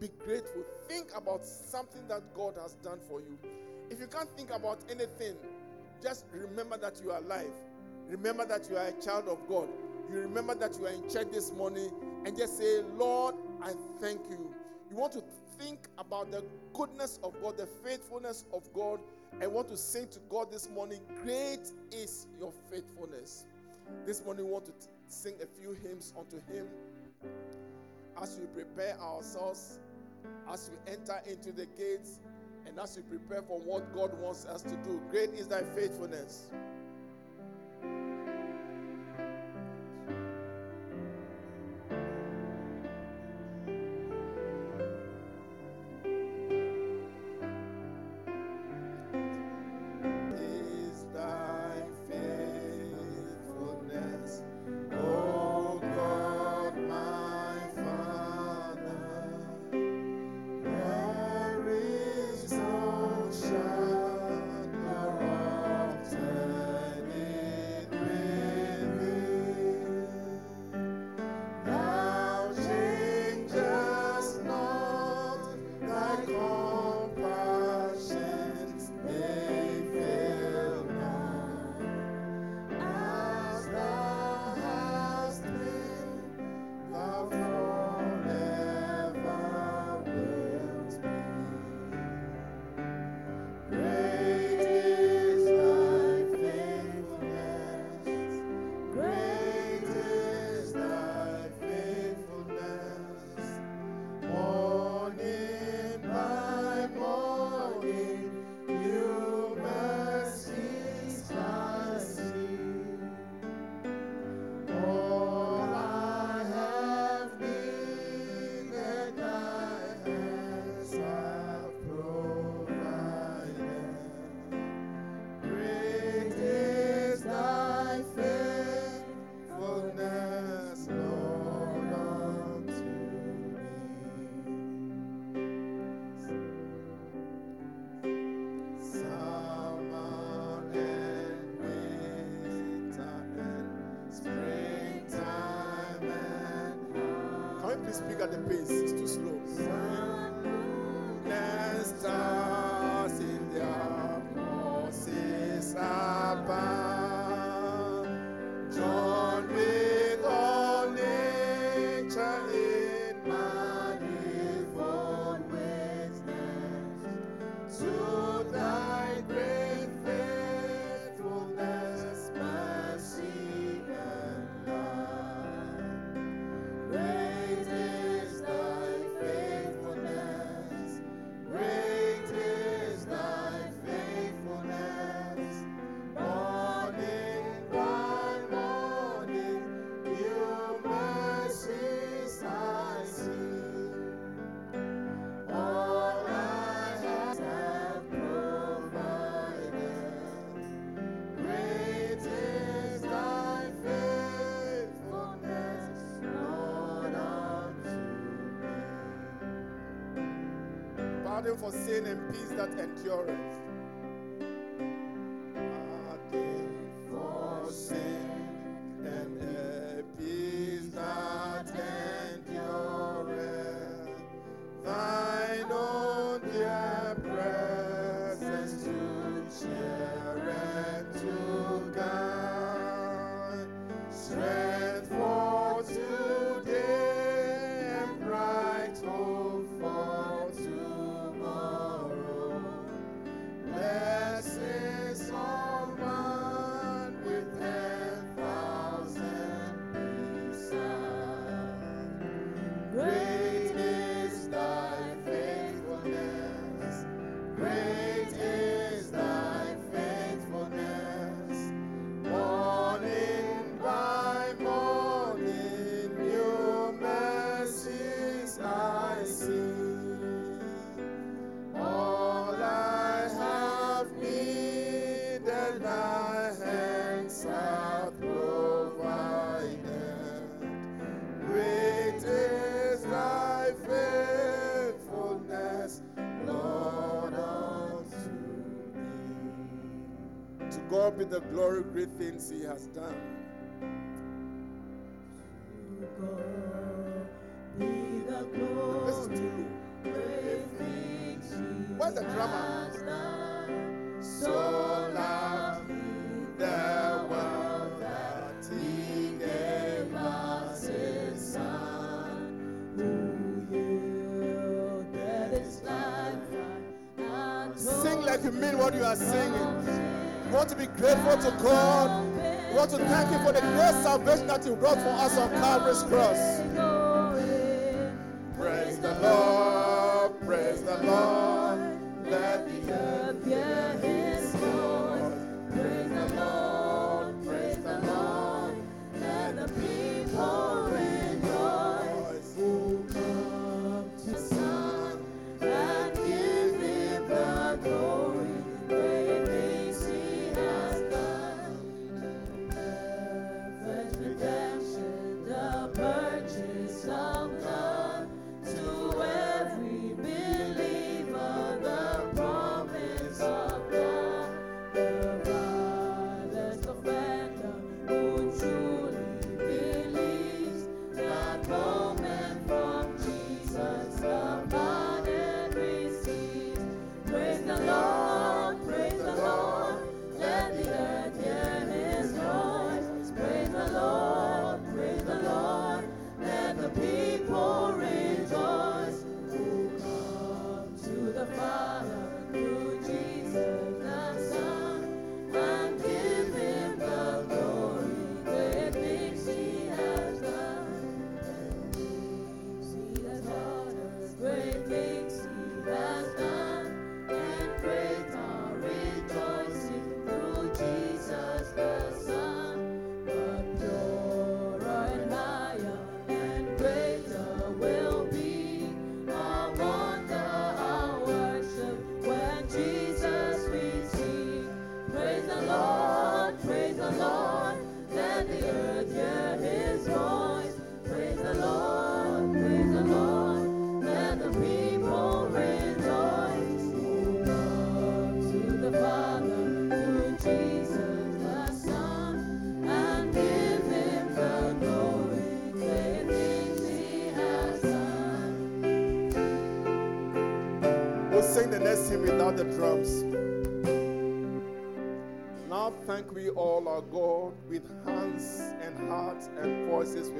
Be grateful. Think about something that God has done for you. If you can't think about anything, just remember that you are alive. Remember that you are a child of God. You remember that you are in church this morning and just say, Lord, I thank you. You want to think about the goodness of God, the faithfulness of God, and want to sing to God this morning, Great is your faithfulness. This morning, we want to sing a few hymns unto Him as we prepare ourselves, as we enter into the gates, and as we prepare for what God wants us to do. Great is thy faithfulness. for sin and peace that endureth. Glory, great things he has done. grateful to God. We want to thank you for the great salvation that you brought for us on Calvary's cross. sing the next hymn without the drums. Now thank we all our God with hands and hearts and voices.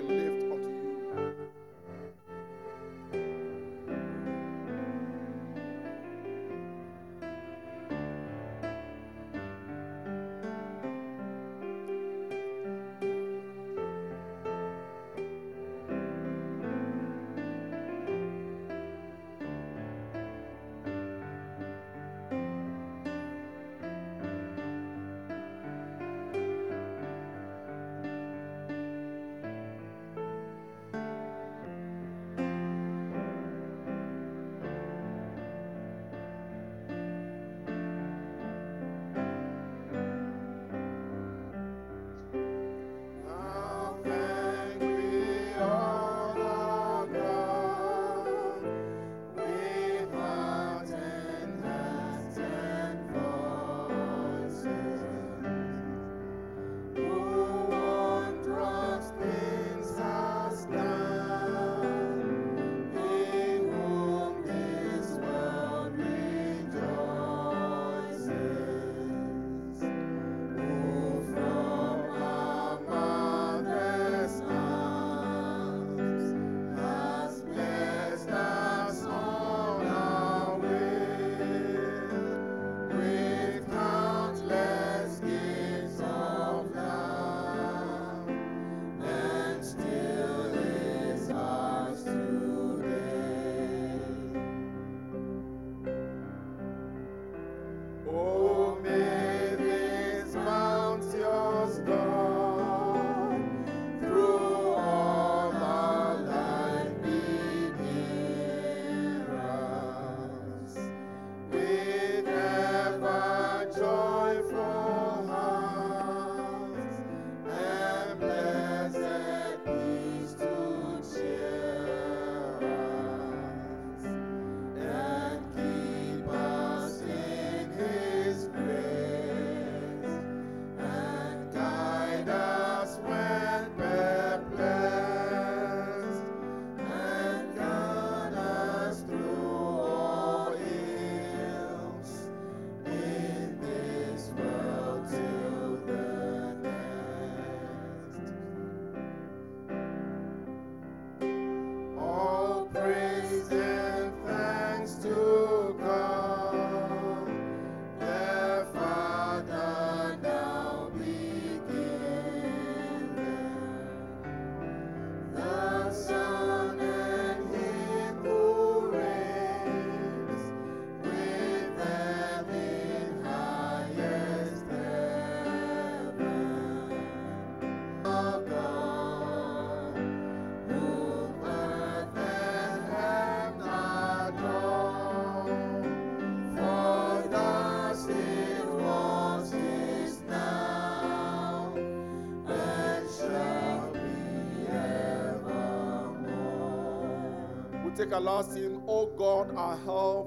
Take our last hymn, Oh God, our help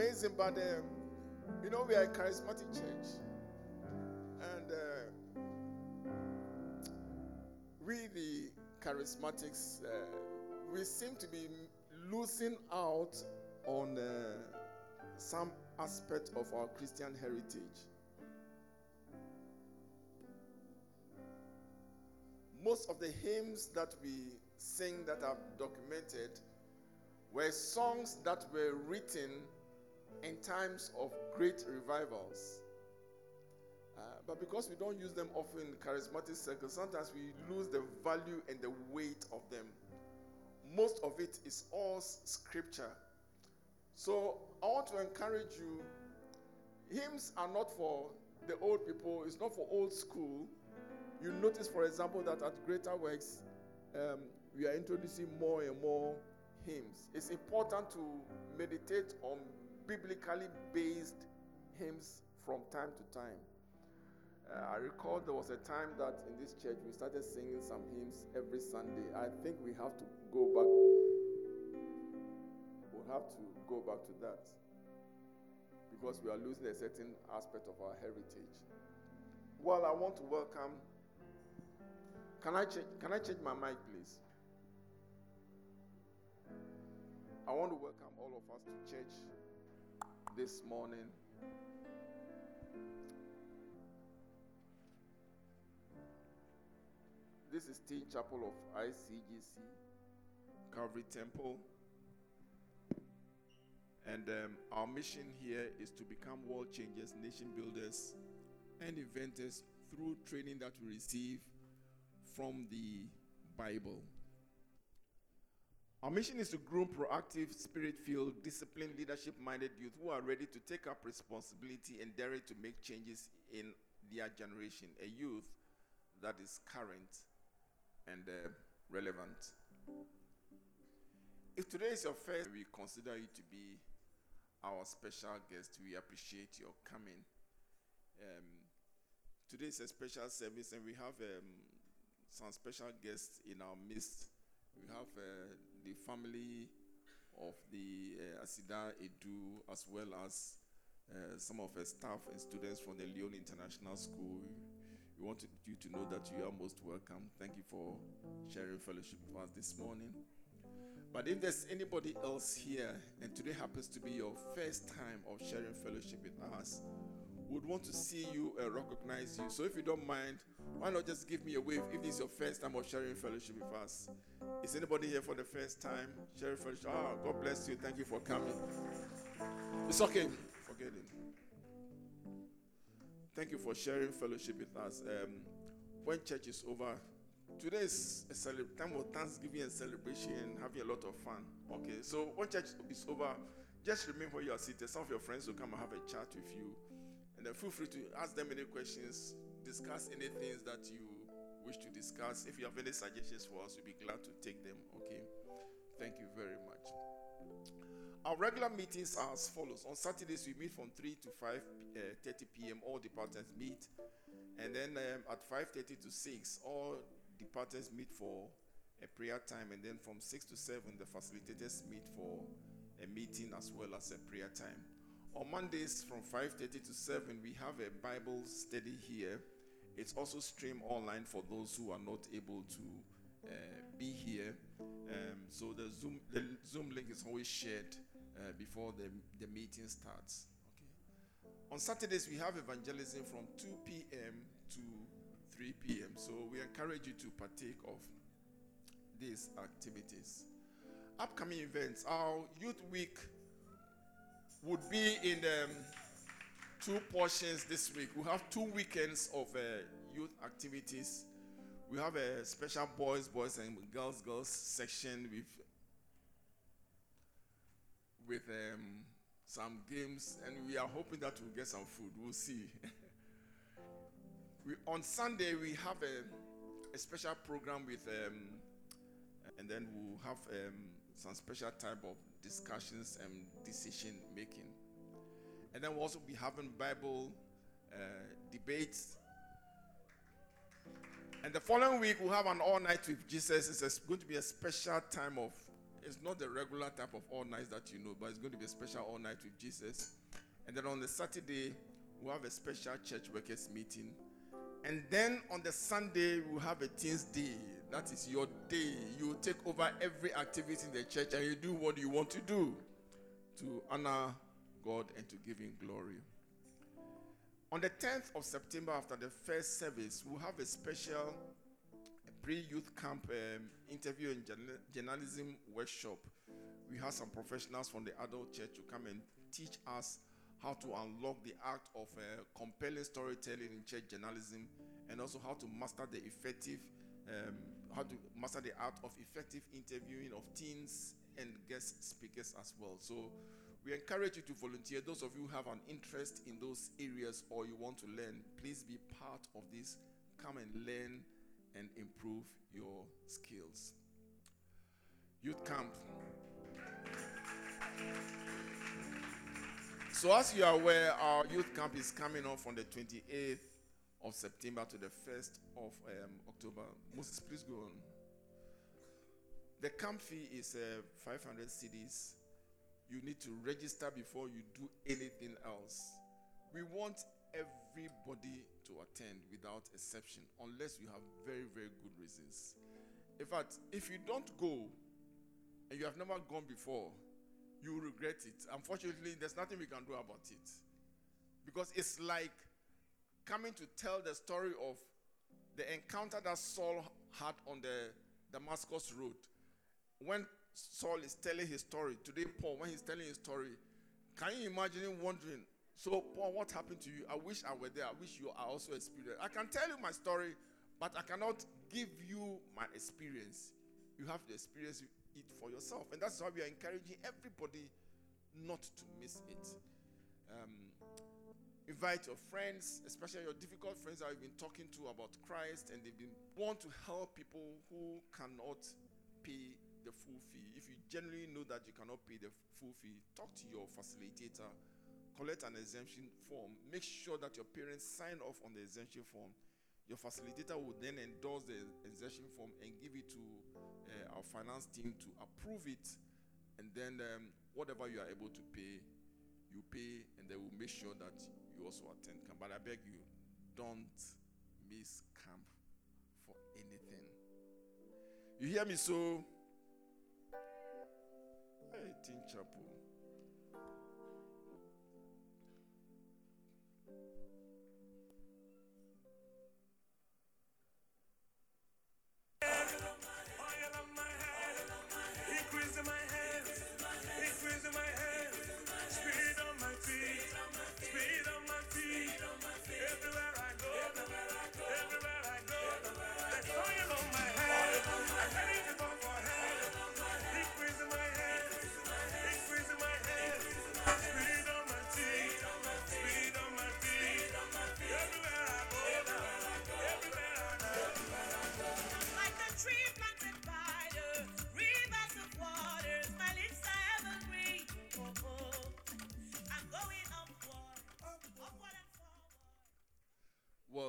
amazing, but um, you know, we are a charismatic church. And uh, we, the charismatics, uh, we seem to be losing out on uh, some aspect of our Christian heritage. Most of the hymns that we sing that I've documented were songs that were written in times of great revivals. Uh, but because we don't use them often in charismatic circles, sometimes we lose the value and the weight of them. Most of it is all scripture. So I want to encourage you hymns are not for the old people, it's not for old school. You notice, for example, that at Greater Works, um, we are introducing more and more hymns. It's important to meditate on biblically based hymns from time to time. Uh, I recall there was a time that in this church we started singing some hymns every Sunday. I think we have to go back. We'll have to go back to that because we are losing a certain aspect of our heritage. Well, I want to welcome. Can I change? Can I change my mic, please? I want to welcome all of us to church this morning. This is Teen Chapel of ICGC, Calvary Temple. And um, our mission here is to become world changers, nation builders, and inventors through training that we receive from the Bible. Our mission is to groom proactive, spirit filled, disciplined, leadership minded youth who are ready to take up responsibility and dare to make changes in their generation. A youth that is current and uh, relevant. If today is your first, we consider you to be our special guest. We appreciate your coming. Um, today is a special service, and we have um, some special guests in our midst. We have uh, the family of the uh, Asida Edu, as well as uh, some of her staff and students from the Lyon International School. we want you to know that you are most welcome. Thank you for sharing fellowship with us this morning. But if there's anybody else here, and today happens to be your first time of sharing fellowship with us, would want to see you and recognize you. So if you don't mind, why not just give me a wave if this is your first time of sharing fellowship with us? Is anybody here for the first time sharing fellowship? Ah, oh, God bless you. Thank you for coming. It's okay. Forget it. Thank you for sharing fellowship with us. Um, when church is over, today is a celeb- time of Thanksgiving and celebration, and having a lot of fun. Okay, so when church is over, just remember where you are seated. Some of your friends will come and have a chat with you. And then feel free to ask them any questions, discuss any things that you wish to discuss. If you have any suggestions for us, we'll be glad to take them. Okay. Thank you very much. Our regular meetings are as follows. On Saturdays, we meet from 3 to 5 uh, 30 p.m. All departments meet. And then um, at 5.30 to 6, all departments meet for a prayer time. And then from 6 to 7, the facilitators meet for a meeting as well as a prayer time. On Mondays from 5:30 to 7, we have a Bible study here. It's also streamed online for those who are not able to uh, be here. Um, so the Zoom the Zoom link is always shared uh, before the, the meeting starts. Okay. On Saturdays we have evangelism from 2 p.m. to 3 p.m. So we encourage you to partake of these activities. Upcoming events: Our Youth Week would be in um, two portions this week. We have two weekends of uh, youth activities. We have a special boys, boys, and girls, girls section with with um, some games, and we are hoping that we'll get some food. We'll see. we, on Sunday we have a, a special program with, um, and then we'll have um, some special type of discussions and decision making. And then we'll also be having Bible uh, debates. And the following week, we'll have an all night with Jesus. It's going to be a special time of, it's not the regular type of all nights that you know, but it's going to be a special all night with Jesus. And then on the Saturday, we'll have a special church workers meeting. And then on the Sunday, we'll have a Teens Day. That is your day. You take over every activity in the church and you do what you want to do to honor God and to give Him glory. On the 10th of September, after the first service, we'll have a special pre youth camp um, interview and journalism workshop. We have some professionals from the adult church to come and teach us how to unlock the art of uh, compelling storytelling in church journalism and also how to master the effective um, how to master the art of effective interviewing of teens and guest speakers as well. So we encourage you to volunteer. Those of you who have an interest in those areas or you want to learn, please be part of this. Come and learn and improve your skills. Youth camp. So, as you are aware, our youth camp is coming off on the 28th of September to the 1st of um, October. Moses, please go on. The camp fee is uh, 500 cedis. You need to register before you do anything else. We want everybody to attend without exception, unless you have very, very good reasons. In fact, if you don't go and you have never gone before, you regret it. Unfortunately, there's nothing we can do about it. Because it's like coming to tell the story of the encounter that Saul had on the Damascus road. When Saul is telling his story, today, Paul, when he's telling his story, can you imagine him wondering, so, Paul, what happened to you? I wish I were there. I wish you are also experienced. I can tell you my story, but I cannot give you my experience. You have to experience it for yourself. And that's why we are encouraging everybody not to miss it. Um, invite your friends, especially your difficult friends that you've been talking to about Christ, and they've been want to help people who cannot pay the full fee. If you genuinely know that you cannot pay the full fee, talk to your facilitator, collect an exemption form, make sure that your parents sign off on the exemption form. Your facilitator will then endorse the exemption form and give it to uh, our finance team to approve it, and then um, whatever you are able to pay, you pay, and they will make sure that you also attend camp. But I beg you, don't miss camp for anything. You hear me? So, hey, Teen Chapel.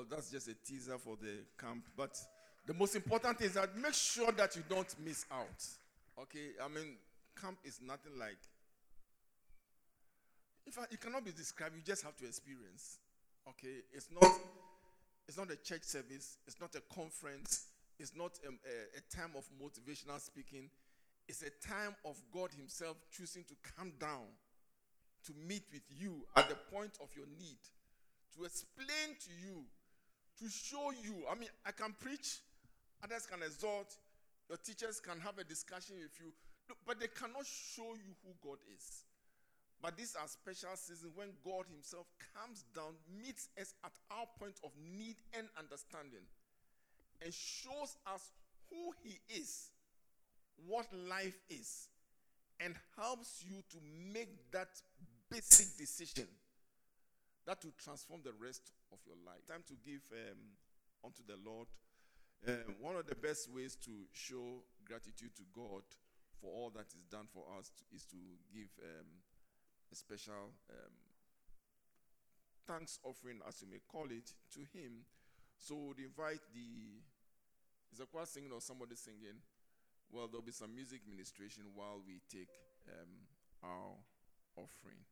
Well, that's just a teaser for the camp. But the most important is that make sure that you don't miss out. Okay? I mean, camp is nothing like. In fact, it cannot be described. You just have to experience. Okay? It's not. It's not a church service. It's not a conference. It's not a, a, a time of motivational speaking. It's a time of God Himself choosing to come down to meet with you at the point of your need to explain to you, to show you. I mean, I can preach, others can exhort, your teachers can have a discussion with you, but they cannot show you who God is. But these are special seasons when God Himself comes down, meets us at our point of need and understanding, and shows us who He is, what life is, and helps you to make that basic decision that will transform the rest of your life. Time to give um, unto the Lord. Um, one of the best ways to show gratitude to God for all that is done for us to, is to give um, a special um, thanks offering, as you may call it, to Him. So we'd invite the is a choir singing or somebody singing? Well, there'll be some music ministration while we take um, our offering.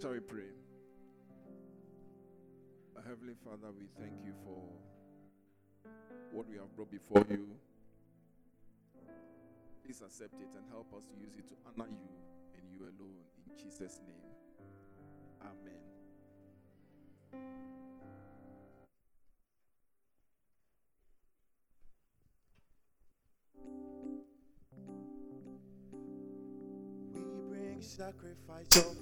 Shall we pray? Heavenly Father, we thank you for what we have brought before you. Please accept it and help us to use it to honor you and you alone. In Jesus' name. Amen. We bring sacrifice of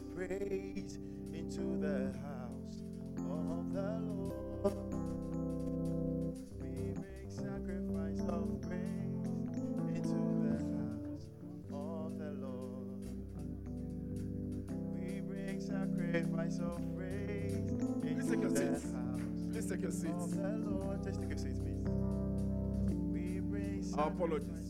Please take your seats. Please take your seats. Just take your seats, please. Our apologies.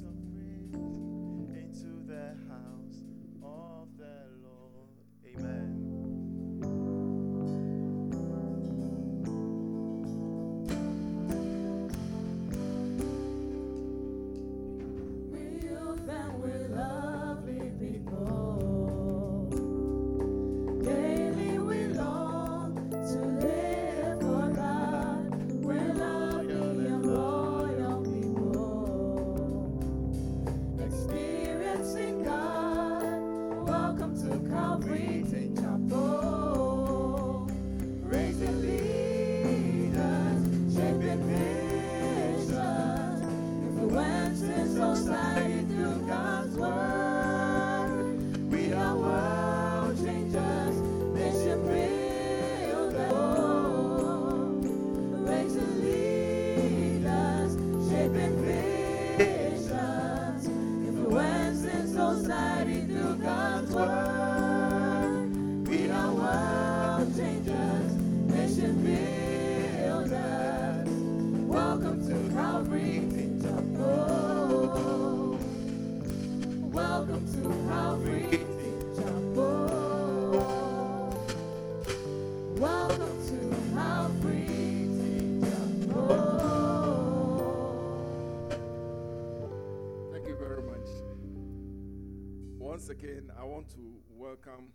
I want to welcome.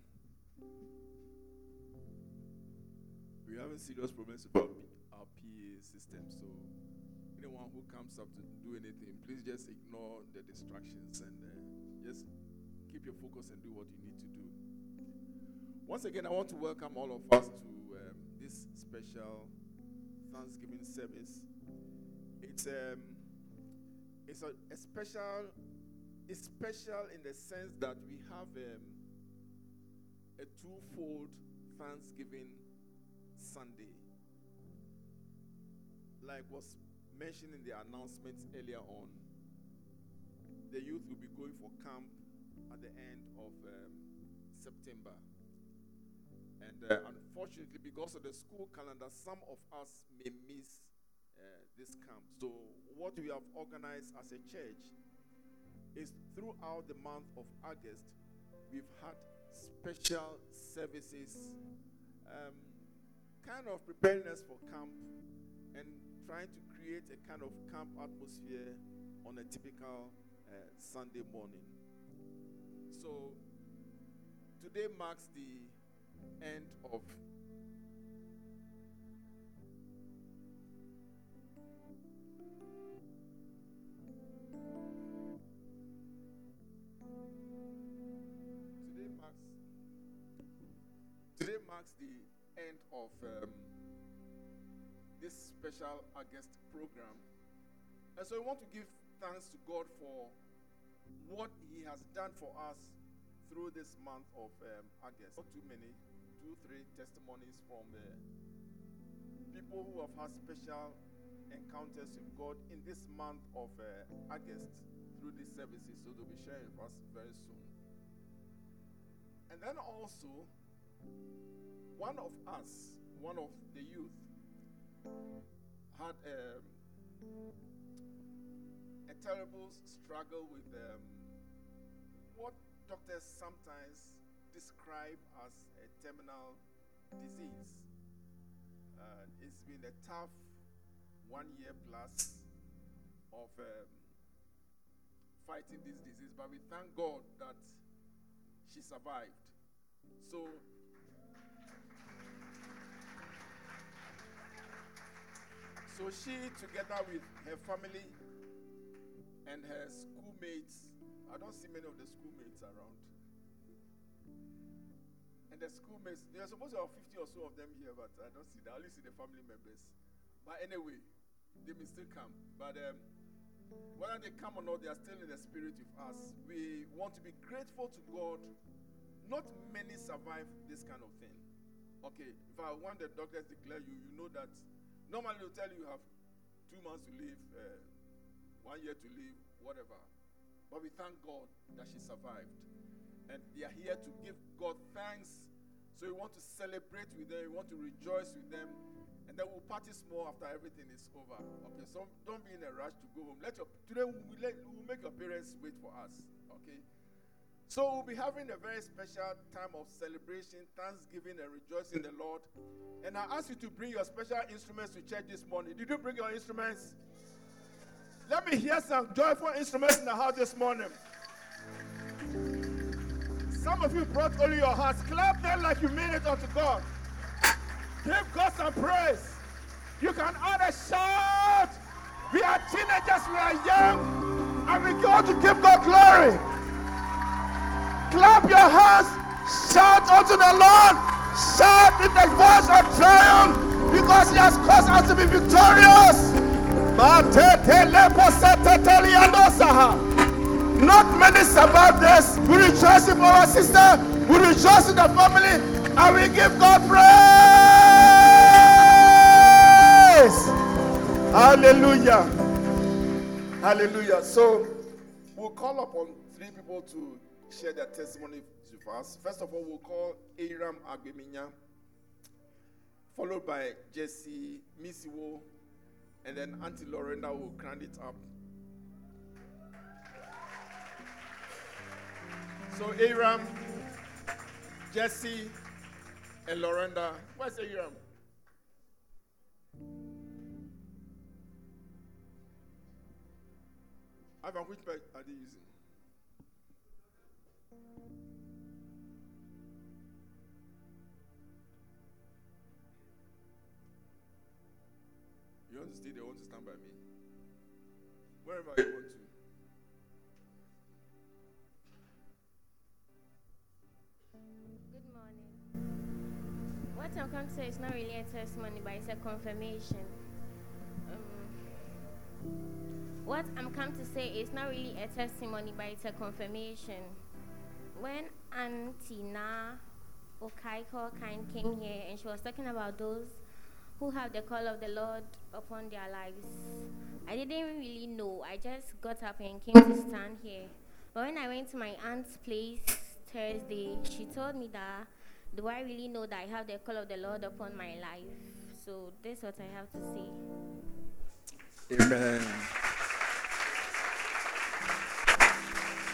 We are having serious problems with our, our PA system, so anyone who comes up to do anything, please just ignore the distractions and uh, just keep your focus and do what you need to do. Once again, I want to welcome all of us to um, this special Thanksgiving service. It's um, it's a, a special. It's special in the sense that we have um, a twofold Thanksgiving Sunday. Like was mentioned in the announcements earlier on, the youth will be going for camp at the end of um, September. And uh, unfortunately, because of the school calendar, some of us may miss uh, this camp. So, what we have organized as a church is throughout the month of August, we've had special services, um, kind of preparing us for camp and trying to create a kind of camp atmosphere on a typical uh, Sunday morning. So today marks the end of marks the end of um, this special August program. And so we want to give thanks to God for what He has done for us through this month of um, August. Not too many, two, three testimonies from uh, people who have had special encounters with God in this month of uh, August through these services. So they'll be sharing with us very soon. And then also, one of us, one of the youth, had um, a terrible struggle with um, what doctors sometimes describe as a terminal disease. Uh, it's been a tough one year plus of um, fighting this disease, but we thank God that she survived. So So she, together with her family and her schoolmates, I don't see many of the schoolmates around. And the schoolmates, there are supposed to have 50 or so of them here, but I don't see that. I only see the family members. But anyway, they may still come. But um, whether they come or not, they are still in the spirit with us. We want to be grateful to God. Not many survive this kind of thing. Okay, if I want the doctors to declare you, you know that Normally, they'll tell you you have two months to live, uh, one year to live, whatever. But we thank God that she survived. And they are here to give God thanks. So we want to celebrate with them, we want to rejoice with them. And then we'll party small after everything is over. Okay, so don't be in a rush to go home. Let your today we let, we'll make your parents wait for us. Okay. So we'll be having a very special time of celebration, thanksgiving, and rejoicing the Lord. And I ask you to bring your special instruments to church this morning. Did you bring your instruments? Let me hear some joyful instruments in the house this morning. Some of you brought only your hearts. Clap them like you mean it unto God. Give God some praise. You can add a shout. We are teenagers, we are young, and we go to give God glory. Clap your hands. Shout unto the Lord. Shout with the voice of triumph because He has caused us to be victorious. Not many survive this. We rejoice in our sister. We rejoice in the family. And we give God praise. Hallelujah. Hallelujah. So we'll call upon three people to share their testimony with us. First of all, we'll call Aram Agbeminya, followed by Jesse Misiwo, and then Auntie Lorenda will crown it up. So Aram, Jesse, and Lorenda. Where's Aram? Ivan, which bag are they using? You want to stay there, want to stand by me. Wherever you want to. Good morning. What I'm coming to say is not really a testimony, but it's a confirmation. Um, what I'm come to say is not really a testimony, but it's a confirmation. When Auntie Na Okaiko Kind came here and she was talking about those who have the call of the Lord upon their lives, I didn't really know. I just got up and came to stand here. But when I went to my aunt's place Thursday, she told me that do I really know that I have the call of the Lord upon my life? So that's what I have to say. Amen.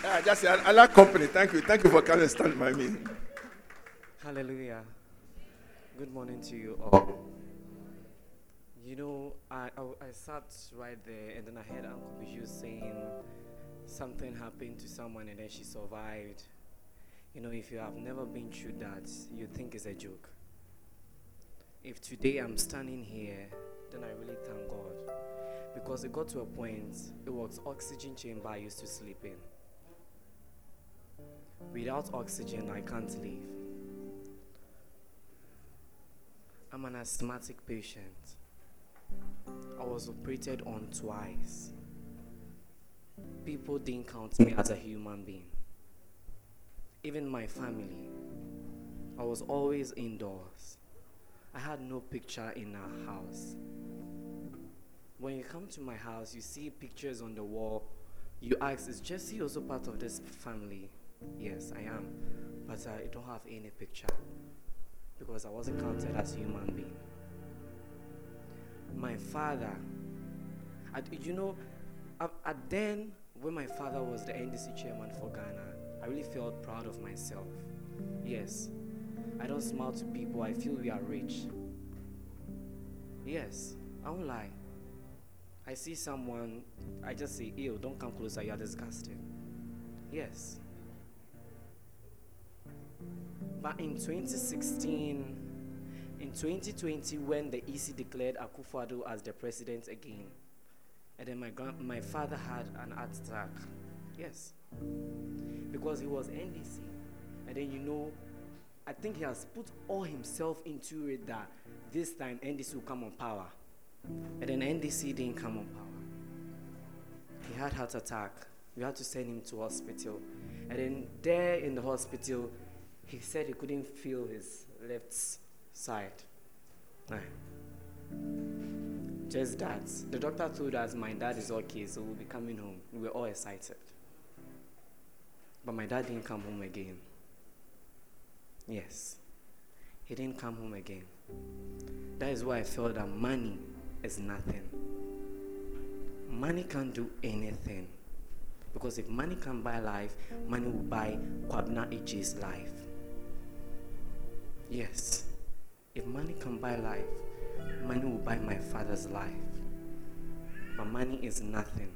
Yeah, just say, I, I like company. Thank you. Thank you for coming and standing by me. Hallelujah. Good morning to you all. You know, I, I, I sat right there and then I heard Uncle Bijou saying something happened to someone and then she survived. You know, if you have never been through that, you think it's a joke. If today I'm standing here, then I really thank God. Because it got to a point, it was oxygen chamber I used to sleep in. Without oxygen, I can't live. I'm an asthmatic patient. I was operated on twice. People didn't count me as a human being. Even my family. I was always indoors. I had no picture in our house. When you come to my house, you see pictures on the wall. You ask, Is Jesse also part of this family? Yes, I am. But uh, I don't have any picture because I wasn't counted as a human being. My father, at, you know, at, at then when my father was the NDC chairman for Ghana, I really felt proud of myself. Yes, I don't smile to people, I feel we are rich. Yes, I won't lie. I see someone, I just say, ew, don't come closer, you're disgusting. Yes. But in 2016, in 2020, when the EC declared Akufo-Addo as the president again, and then my grand, my father had an heart attack. Yes, because he was NDC, and then you know, I think he has put all himself into it that this time NDC will come on power, and then NDC didn't come on power. He had heart attack. We had to send him to hospital, and then there in the hospital, he said he couldn't feel his left side. Right. Just that. The doctor told us my dad is okay, so we'll be coming home. We were all excited. But my dad didn't come home again. Yes. He didn't come home again. That is why I felt that money is nothing. Money can't do anything. Because if money can buy life, money will buy Kwabna Ichi's life. Yes. If money can buy life, money will buy my father's life. But money is nothing.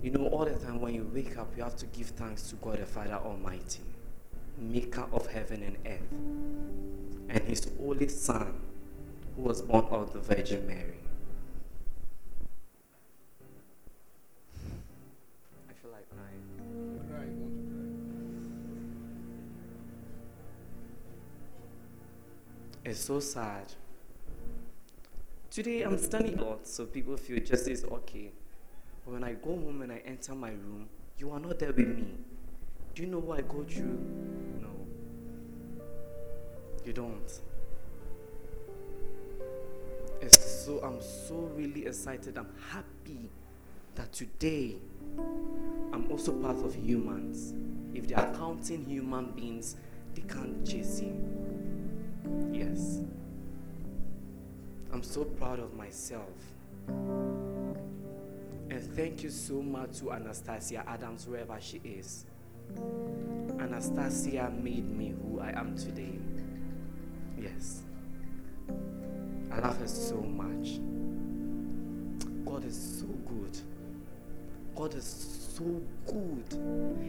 You know, all the time when you wake up, you have to give thanks to God the Father Almighty, maker of heaven and earth, and his only son, who was born of the Virgin Mary. It's so sad. Today I'm standing lot, so people feel just is okay. But when I go home and I enter my room, you are not there with me. Do you know what I go through? No. You don't. It's so I'm so really excited. I'm happy that today I'm also part of humans. If they are counting human beings, they can't chase you. Yes. I'm so proud of myself. And thank you so much to Anastasia Adams, wherever she is. Anastasia made me who I am today. Yes. I love her so much. God is so good. God is so good.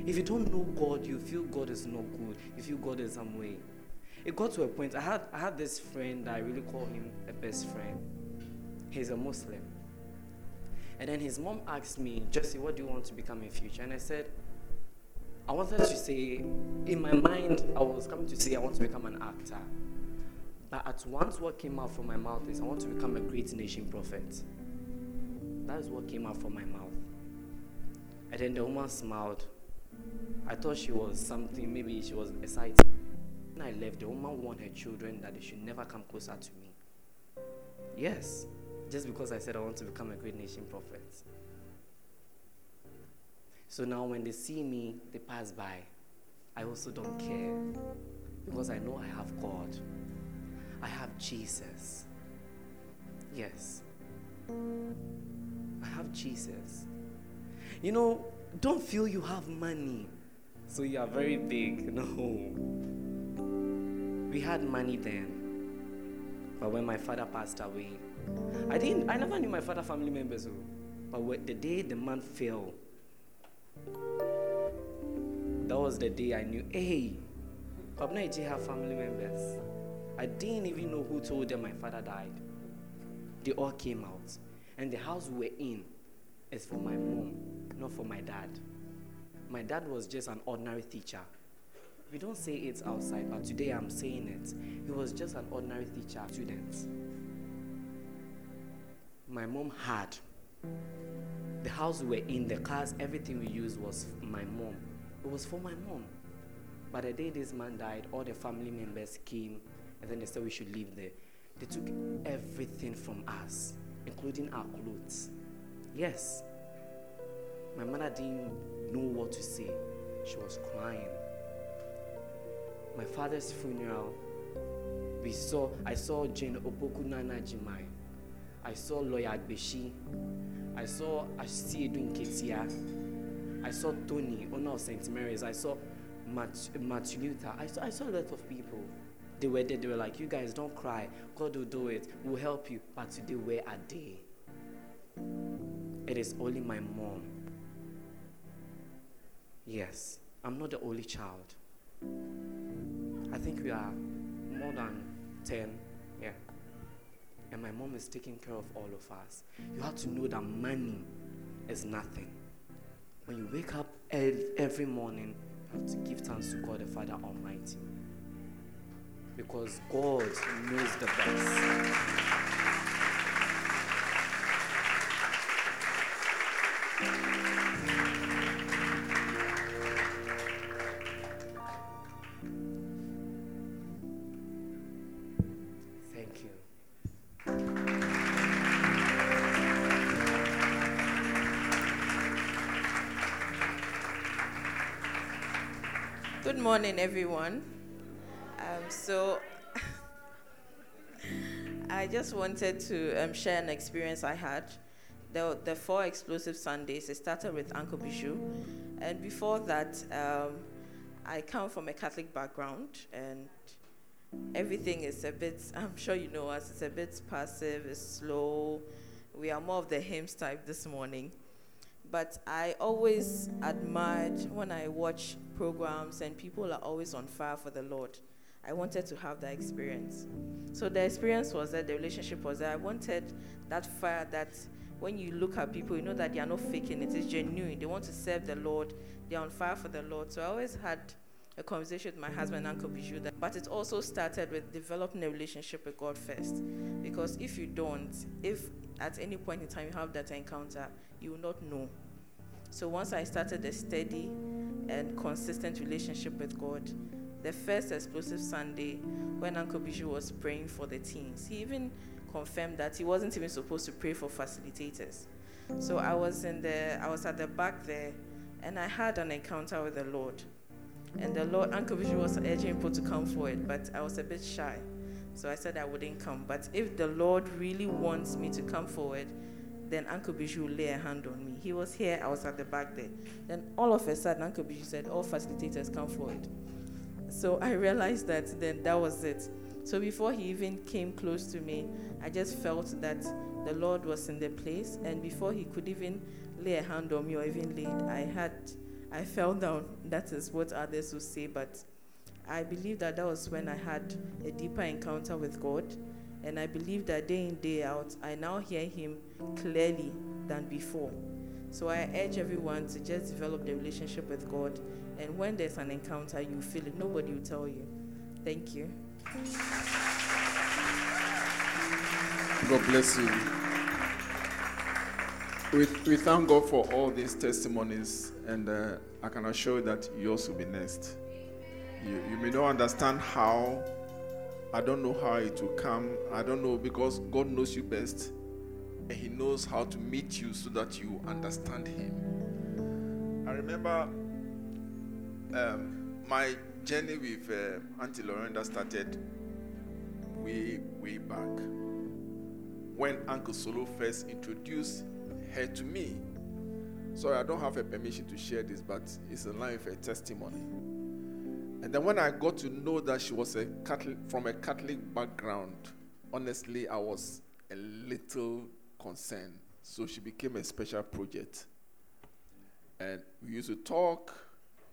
If you don't know God, you feel God is not good. You feel God is some way. It got to a point. I had I had this friend that I really call him a best friend. He's a Muslim. And then his mom asked me, Jesse, what do you want to become in future? And I said, I wanted to say, in my mind, I was coming to say I want to become an actor. But at once, what came out from my mouth is I want to become a great nation prophet. That is what came out from my mouth. And then the woman smiled. I thought she was something, maybe she was excited. When I left, the woman warned her children that they should never come closer to me. Yes, just because I said I want to become a great nation prophet. So now when they see me, they pass by. I also don't care because I know I have God. I have Jesus. Yes. I have Jesus. You know, don't feel you have money. So you are very big. No. We had money then. But when my father passed away, I didn't I never knew my father family members. oh. But when, the day the man fell, that was the day I knew, hey, Eji have family members. I didn't even know who told them my father died. They all came out. And the house we were in is for my mom, not for my dad. My dad was just an ordinary teacher. We don't say it outside, but today I'm saying it. He was just an ordinary teacher, student. My mom had the house we were in, the cars, everything we used was my mom. It was for my mom. But the day this man died, all the family members came and then they said we should leave there. They took everything from us, including our clothes. Yes. My mother didn't know what to say. She was crying. My father's funeral, we saw, I saw Jane Opoku Nana Jimai. I saw Lawyer Agbeshi. I saw Ashti Edwin Ketia. I saw Tony, owner of St. Mary's. I saw Mat- Matthew Luther. I saw, I saw a lot of people. They were there. They were like, you guys don't cry. God will do it. We'll help you. But today, where are they? It is only my mom. Yes, I'm not the only child. I think we are more than 10. Yeah. And my mom is taking care of all of us. You have to know that money is nothing. When you wake up every morning, you have to give thanks to God the Father Almighty. Because God knows the best. Morning, everyone. Um, so, I just wanted to um, share an experience I had. The, the four explosive Sundays, it started with Uncle Bijou. And before that, um, I come from a Catholic background, and everything is a bit, I'm sure you know us, it's a bit passive, it's slow. We are more of the hymns type this morning. But I always admired when I watch programs and people are always on fire for the Lord. I wanted to have that experience. So the experience was that the relationship was that I wanted that fire that when you look at people, you know that they are not faking it, it's genuine. They want to serve the Lord, they're on fire for the Lord. So I always had a conversation with my husband, and Uncle Bijou, that, but it also started with developing a relationship with God first. Because if you don't, if at any point in time you have that encounter, you will not know. So once I started a steady and consistent relationship with God, the first explosive Sunday when Uncle Bijou was praying for the teens, he even confirmed that he wasn't even supposed to pray for facilitators. So I was in the I was at the back there and I had an encounter with the Lord. And the Lord Uncle Bijou was urging people to come forward, but I was a bit shy. So I said I wouldn't come. But if the Lord really wants me to come forward, then Uncle Bijou lay a hand on me. He was here, I was at the back there. Then all of a sudden, Uncle Bijou said, All facilitators come forward. So I realized that then that was it. So before he even came close to me, I just felt that the Lord was in the place. And before he could even lay a hand on me or even laid, I had, I fell down. That is what others would say. But I believe that that was when I had a deeper encounter with God. And I believe that day in, day out, I now hear him clearly than before. So I urge everyone to just develop the relationship with God. And when there's an encounter, you feel it. Nobody will tell you. Thank you. God bless you. We, we thank God for all these testimonies, and uh, I can assure you that yours will be next. You, you may not understand how. I don't know how it will come. I don't know because God knows you best, and He knows how to meet you so that you understand Him. I remember um, my journey with uh, Auntie Lorenda started way, way back when Uncle Solo first introduced her to me. Sorry, I don't have a permission to share this, but it's in line with a testimony. And then when I got to know that she was a Catholic from a Catholic background, honestly, I was a little concerned. So she became a special project. And we used to talk.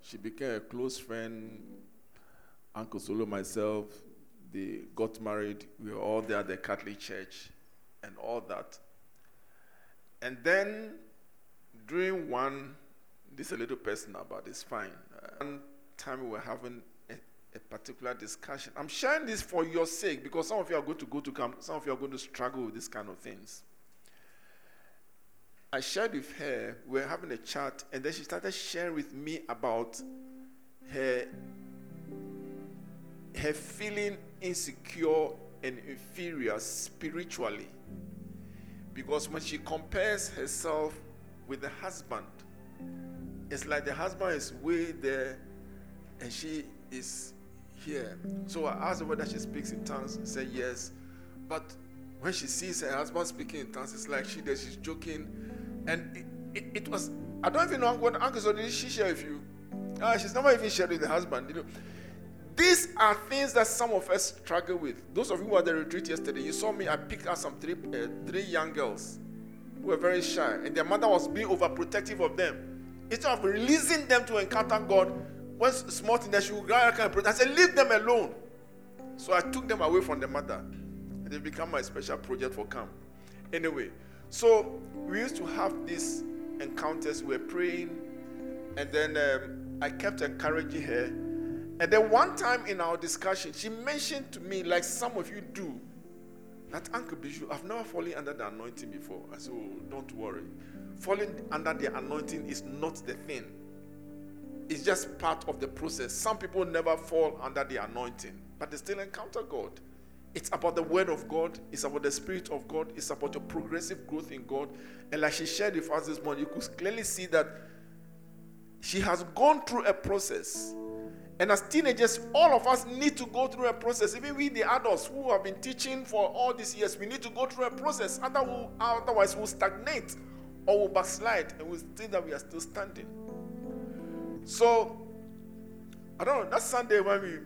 She became a close friend. Uncle Solo, myself, they got married. We were all there at the Catholic Church and all that. And then during one, this is a little personal, but it's fine. Uh, time we were having a, a, particular discussion. I'm sharing this for your sake because some of you are going to go to camp, some of you are going to struggle with these kind of things. I shared with her, we were having a chat, and then she started sharing with me about her her feeling insecure and inferior spiritually. Because when she compares herself with the husband, it's like the husband is way there and she is here. So I asked her whether she speaks in tongues. She said yes. But when she sees her husband speaking in tongues, it's like she does, she's joking. And it, it, it was, I don't even know what Uncle so did she share with you? Uh, she's never even shared with the husband. You know, these are things that some of us struggle with. Those of you who were at the retreat yesterday, you saw me. I picked out some three, uh, three young girls who were very shy, and their mother was being overprotective of them. Instead of releasing them to encounter God, when small thing that she would kind of I said, leave them alone. So I took them away from the mother, and they become my special project for camp. Anyway, so we used to have these encounters. We were praying, and then um, I kept encouraging her and then one time in our discussion, she mentioned to me, like some of you do, that Uncle Bijou, I've never fallen under the anointing before. I said, Oh, don't worry. Falling under the anointing is not the thing, it's just part of the process. Some people never fall under the anointing, but they still encounter God. It's about the word of God, it's about the spirit of God, it's about your progressive growth in God. And like she shared with us this morning, you could clearly see that she has gone through a process and as teenagers, all of us need to go through a process. Even we, the adults who have been teaching for all these years, we need to go through a process. Otherwise, we'll stagnate or we'll backslide and we'll think that we are still standing. So, I don't know. That Sunday when we,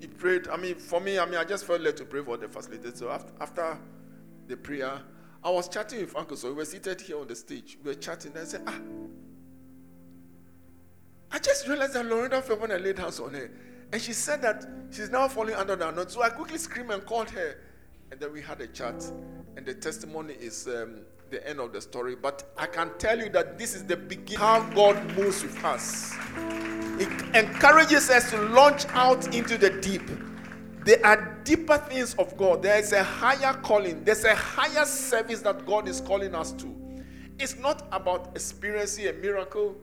we prayed, I mean, for me, I mean, I just felt led to pray for the facilitator. So after, after the prayer, I was chatting with Uncle. So we were seated here on the stage. We were chatting, and I said, Ah, I just realized that Loretta fell when I laid hands on her. And she said that she's now falling under the anointing. So I quickly screamed and called her. And then we had a chat. And the testimony is um, the end of the story. But I can tell you that this is the beginning how God moves with us. It encourages us to launch out into the deep. There are deeper things of God. There is a higher calling. There's a higher service that God is calling us to. It's not about experiencing a miracle.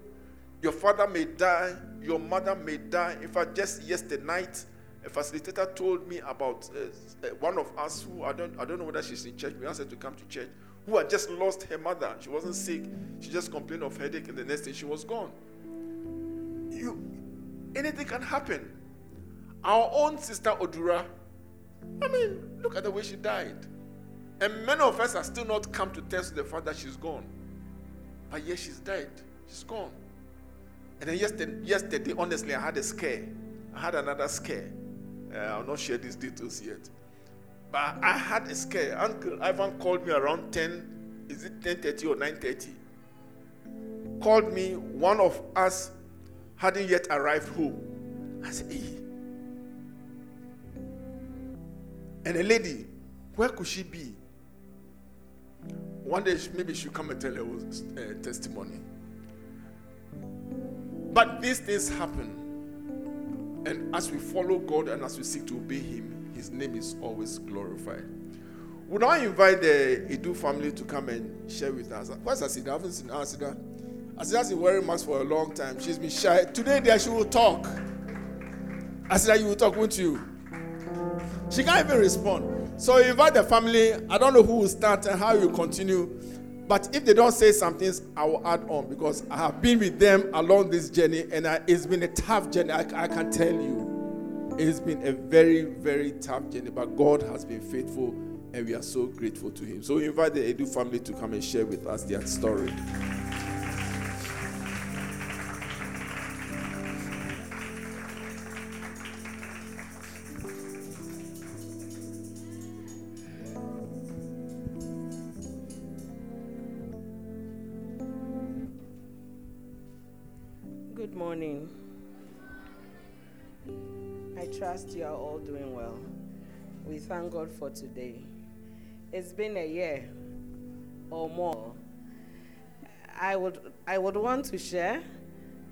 Your father may die, your mother may die. In fact, just yesterday night, a facilitator told me about uh, uh, one of us who I don't I don't know whether she's in church. We asked her to come to church. Who had just lost her mother. She wasn't sick. She just complained of headache, and the next day she was gone. You, anything can happen. Our own sister Odura. I mean, look at the way she died. And many of us are still not come to terms with the fact that she's gone. But yes, she's died. She's gone. And then yesterday, yesterday, honestly, I had a scare. I had another scare. Uh, I'll not share these details yet. But I had a scare. Uncle Ivan called me around 10, is it 10.30 or 9.30? Called me, one of us hadn't yet arrived home. I said, hey. And a lady, where could she be? One day, maybe she'll come and tell her uh, testimony. But these things happen. And as we follow God and as we seek to obey Him, His name is always glorified. We now invite the Idu family to come and share with us. Where's Asida? I haven't seen Asida. Asida's been wearing masks for a long time. She's been shy. Today, there she will talk. Asida, you will talk, won't you? She can't even respond. So invite the family. I don't know who will start and how you continue. But if they don't say some things, I will add on because I have been with them along this journey and I, it's been a tough journey. I, I can tell you. It's been a very, very tough journey, but God has been faithful and we are so grateful to Him. So we invite the Edu family to come and share with us their story. You are all doing well. We thank God for today. It's been a year or more. I would I would want to share,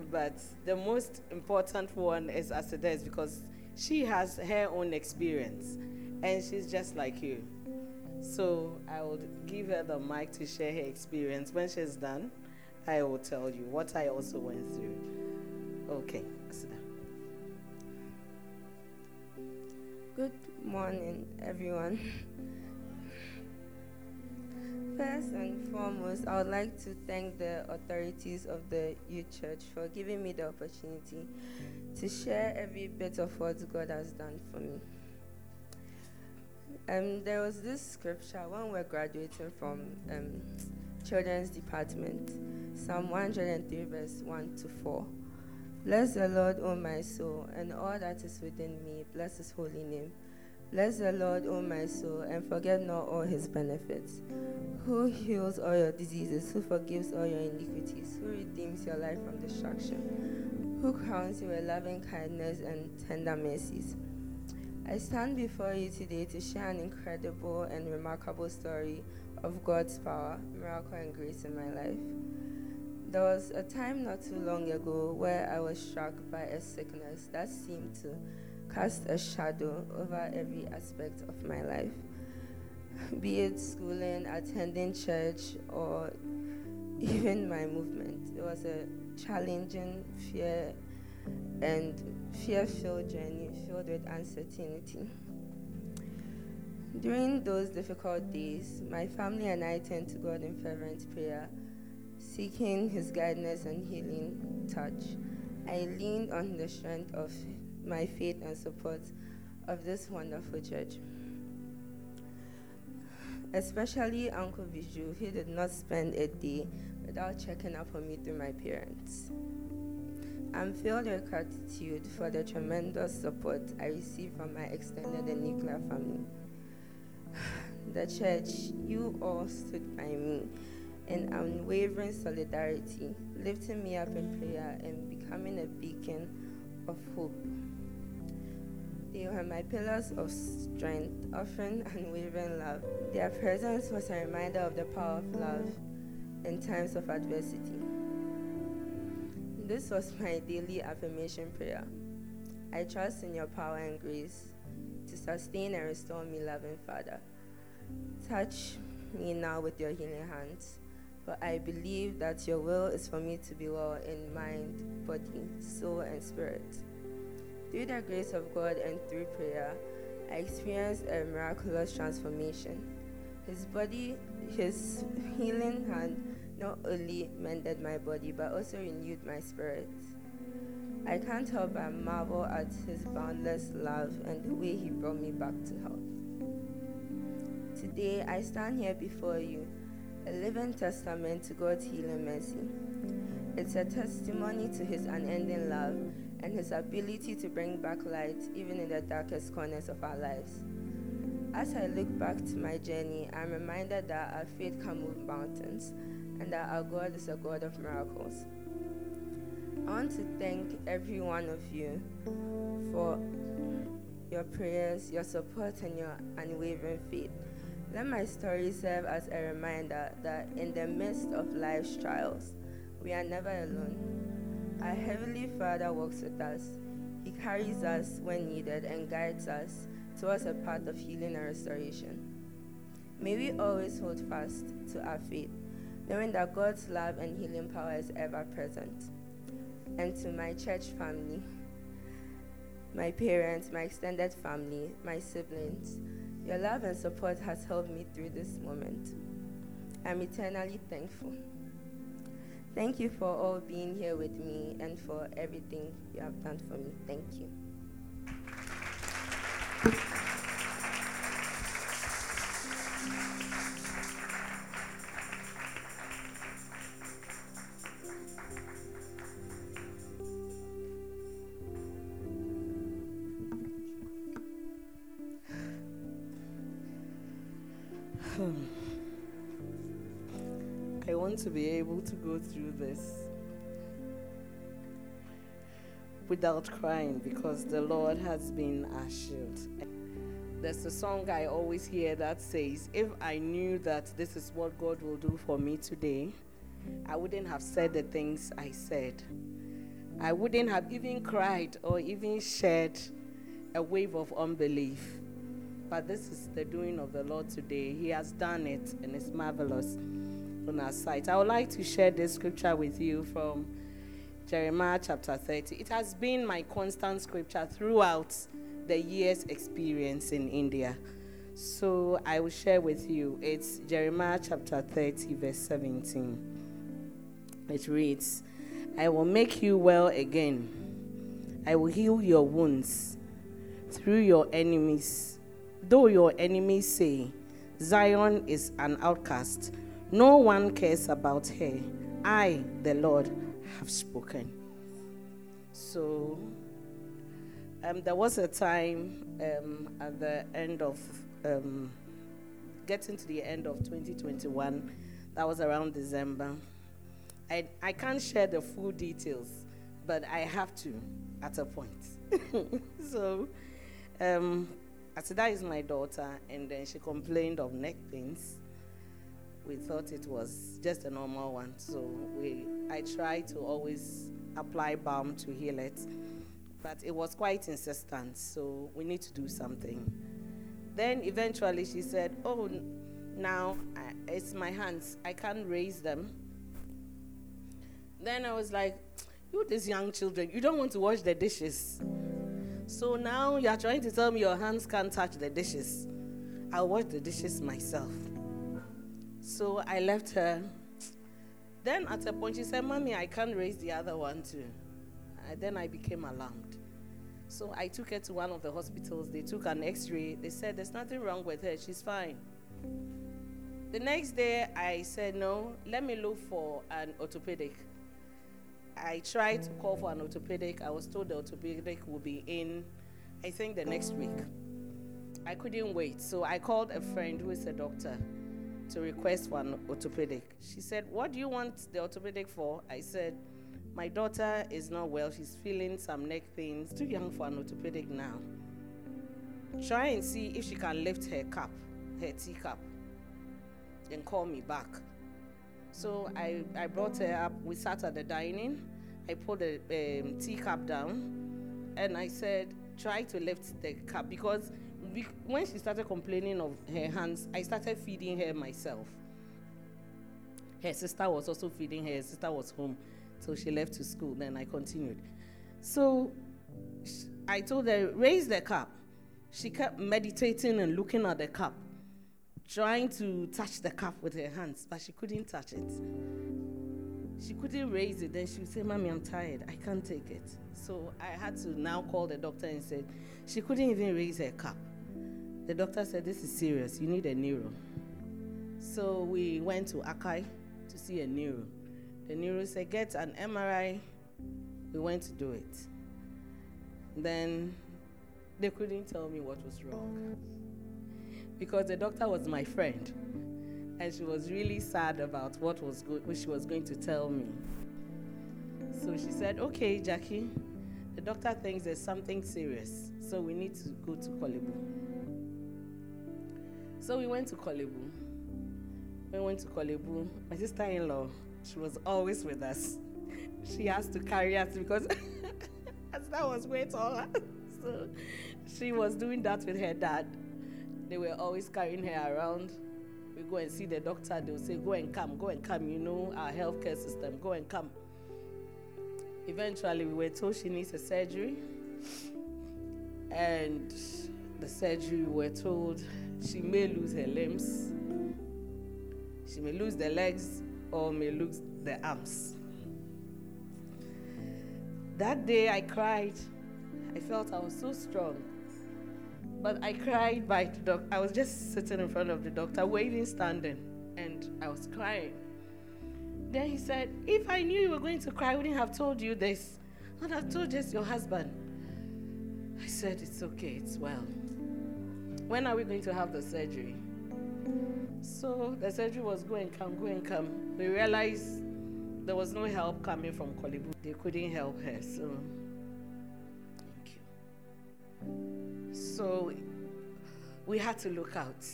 but the most important one is Asida's because she has her own experience and she's just like you. So I would give her the mic to share her experience. When she's done, I will tell you what I also went through. Okay, Good morning, everyone. First and foremost, I would like to thank the authorities of the youth church for giving me the opportunity to share every bit of what God has done for me. Um, there was this scripture when we are graduating from um, children's department, Psalm 103, verse 1 to 4. Bless the Lord, O my soul, and all that is within me. Bless his holy name. Bless the Lord, O my soul, and forget not all his benefits. Who heals all your diseases, who forgives all your iniquities, who redeems your life from destruction, who crowns you with loving kindness and tender mercies. I stand before you today to share an incredible and remarkable story of God's power, miracle, and grace in my life. There was a time not too long ago where I was struck by a sickness that seemed to cast a shadow over every aspect of my life. Be it schooling, attending church, or even my movement. It was a challenging, fear, and fear filled journey filled with uncertainty. During those difficult days, my family and I turned to God in fervent prayer seeking his guidance and healing touch. I leaned on the strength of my faith and support of this wonderful church. Especially Uncle Bijou, he did not spend a day without checking up on me through my parents. I'm filled with gratitude for the tremendous support I received from my extended and nuclear family. The church, you all stood by me in unwavering solidarity, lifting me up in prayer and becoming a beacon of hope. They were my pillars of strength, offering unwavering love. Their presence was a reminder of the power of love in times of adversity. This was my daily affirmation prayer. I trust in your power and grace to sustain and restore me, loving Father. Touch me now with your healing hands. I believe that your will is for me to be well in mind, body, soul, and spirit. Through the grace of God and through prayer, I experienced a miraculous transformation. His body, his healing hand not only mended my body but also renewed my spirit. I can't help but marvel at his boundless love and the way he brought me back to health. Today, I stand here before you, a living testament to God's healing mercy. It's a testimony to his unending love and his ability to bring back light even in the darkest corners of our lives. As I look back to my journey, I'm reminded that our faith can move mountains and that our God is a God of miracles. I want to thank every one of you for your prayers, your support, and your unwavering faith. Let my story serve as a reminder that in the midst of life's trials, we are never alone. Our Heavenly Father walks with us. He carries us when needed and guides us towards a path of healing and restoration. May we always hold fast to our faith, knowing that God's love and healing power is ever present. And to my church family, my parents, my extended family, my siblings, your love and support has helped me through this moment. I'm eternally thankful. Thank you for all being here with me and for everything you have done for me. Thank you. To be able to go through this without crying because the Lord has been our shield. There's a song I always hear that says, If I knew that this is what God will do for me today, I wouldn't have said the things I said. I wouldn't have even cried or even shed a wave of unbelief. But this is the doing of the Lord today. He has done it and it's marvelous on our sight. I would like to share this scripture with you from Jeremiah chapter 30. It has been my constant scripture throughout the year's experience in India. So I will share with you. It's Jeremiah chapter 30, verse 17. It reads, I will make you well again. I will heal your wounds through your enemies. Though your enemies say, Zion is an outcast, no one cares about her. I, the Lord, have spoken. So, um, there was a time um, at the end of, um, getting to the end of 2021, that was around December. I, I can't share the full details, but I have to at a point. so, um, Asida is my daughter, and then she complained of neck pains. We thought it was just a normal one, so we I tried to always apply balm to heal it, but it was quite insistent. So we need to do something. Then eventually she said, "Oh, now I, it's my hands. I can't raise them." Then I was like, "You, these young children, you don't want to wash the dishes." So now you are trying to tell me your hands can't touch the dishes. I'll wash the dishes myself. So I left her. Then at a point she said, Mommy, I can't raise the other one too. And then I became alarmed. So I took her to one of the hospitals. They took an x ray. They said, There's nothing wrong with her. She's fine. The next day, I said, No, let me look for an orthopedic. I tried to call for an orthopedic. I was told the orthopedic would be in, I think, the next week. I couldn't wait, so I called a friend who is a doctor to request for an orthopedic. She said, What do you want the orthopedic for? I said, My daughter is not well. She's feeling some neck pains. Too young for an orthopedic now. Try and see if she can lift her cup, her teacup, and call me back. So I, I brought her up. We sat at the dining. I put the um, teacup down, and I said, "Try to lift the cup because when she started complaining of her hands, I started feeding her myself. Her sister was also feeding her. Her sister was home, so she left to school. Then I continued. So I told her, raise the cup. She kept meditating and looking at the cup trying to touch the cup with her hands, but she couldn't touch it. She couldn't raise it. Then she would say, Mommy, I'm tired. I can't take it. So I had to now call the doctor and said, she couldn't even raise her cup. The doctor said, This is serious. You need a neuro. So we went to Akai to see a neuro. The neuro said, Get an MRI. We went to do it. Then they couldn't tell me what was wrong because the doctor was my friend and she was really sad about what was go- what she was going to tell me so she said okay jackie the doctor thinks there's something serious so we need to go to Korle Bu. So we went to Korle Bu. We went to Korle Bu, my sister in law, she was always with us. She has to carry us because that was way taller. so she was doing that with her dad. They were always carrying her around. We go and see the doctor, they'll say, Go and come, go and come. You know, our healthcare system, go and come. Eventually, we were told she needs a surgery. And the surgery, we were told she may lose her limbs, she may lose the legs, or may lose the arms. That day I cried. I felt I was so strong. But I cried by the doctor. I was just sitting in front of the doctor, waiting, standing, and I was crying. Then he said, If I knew you were going to cry, I wouldn't have told you this. I'd have told just your husband. I said, It's okay, it's well. When are we going to have the surgery? So the surgery was go and come, go and come. We realized there was no help coming from Korle Bu. They couldn't help her, so thank you. So we had to look out.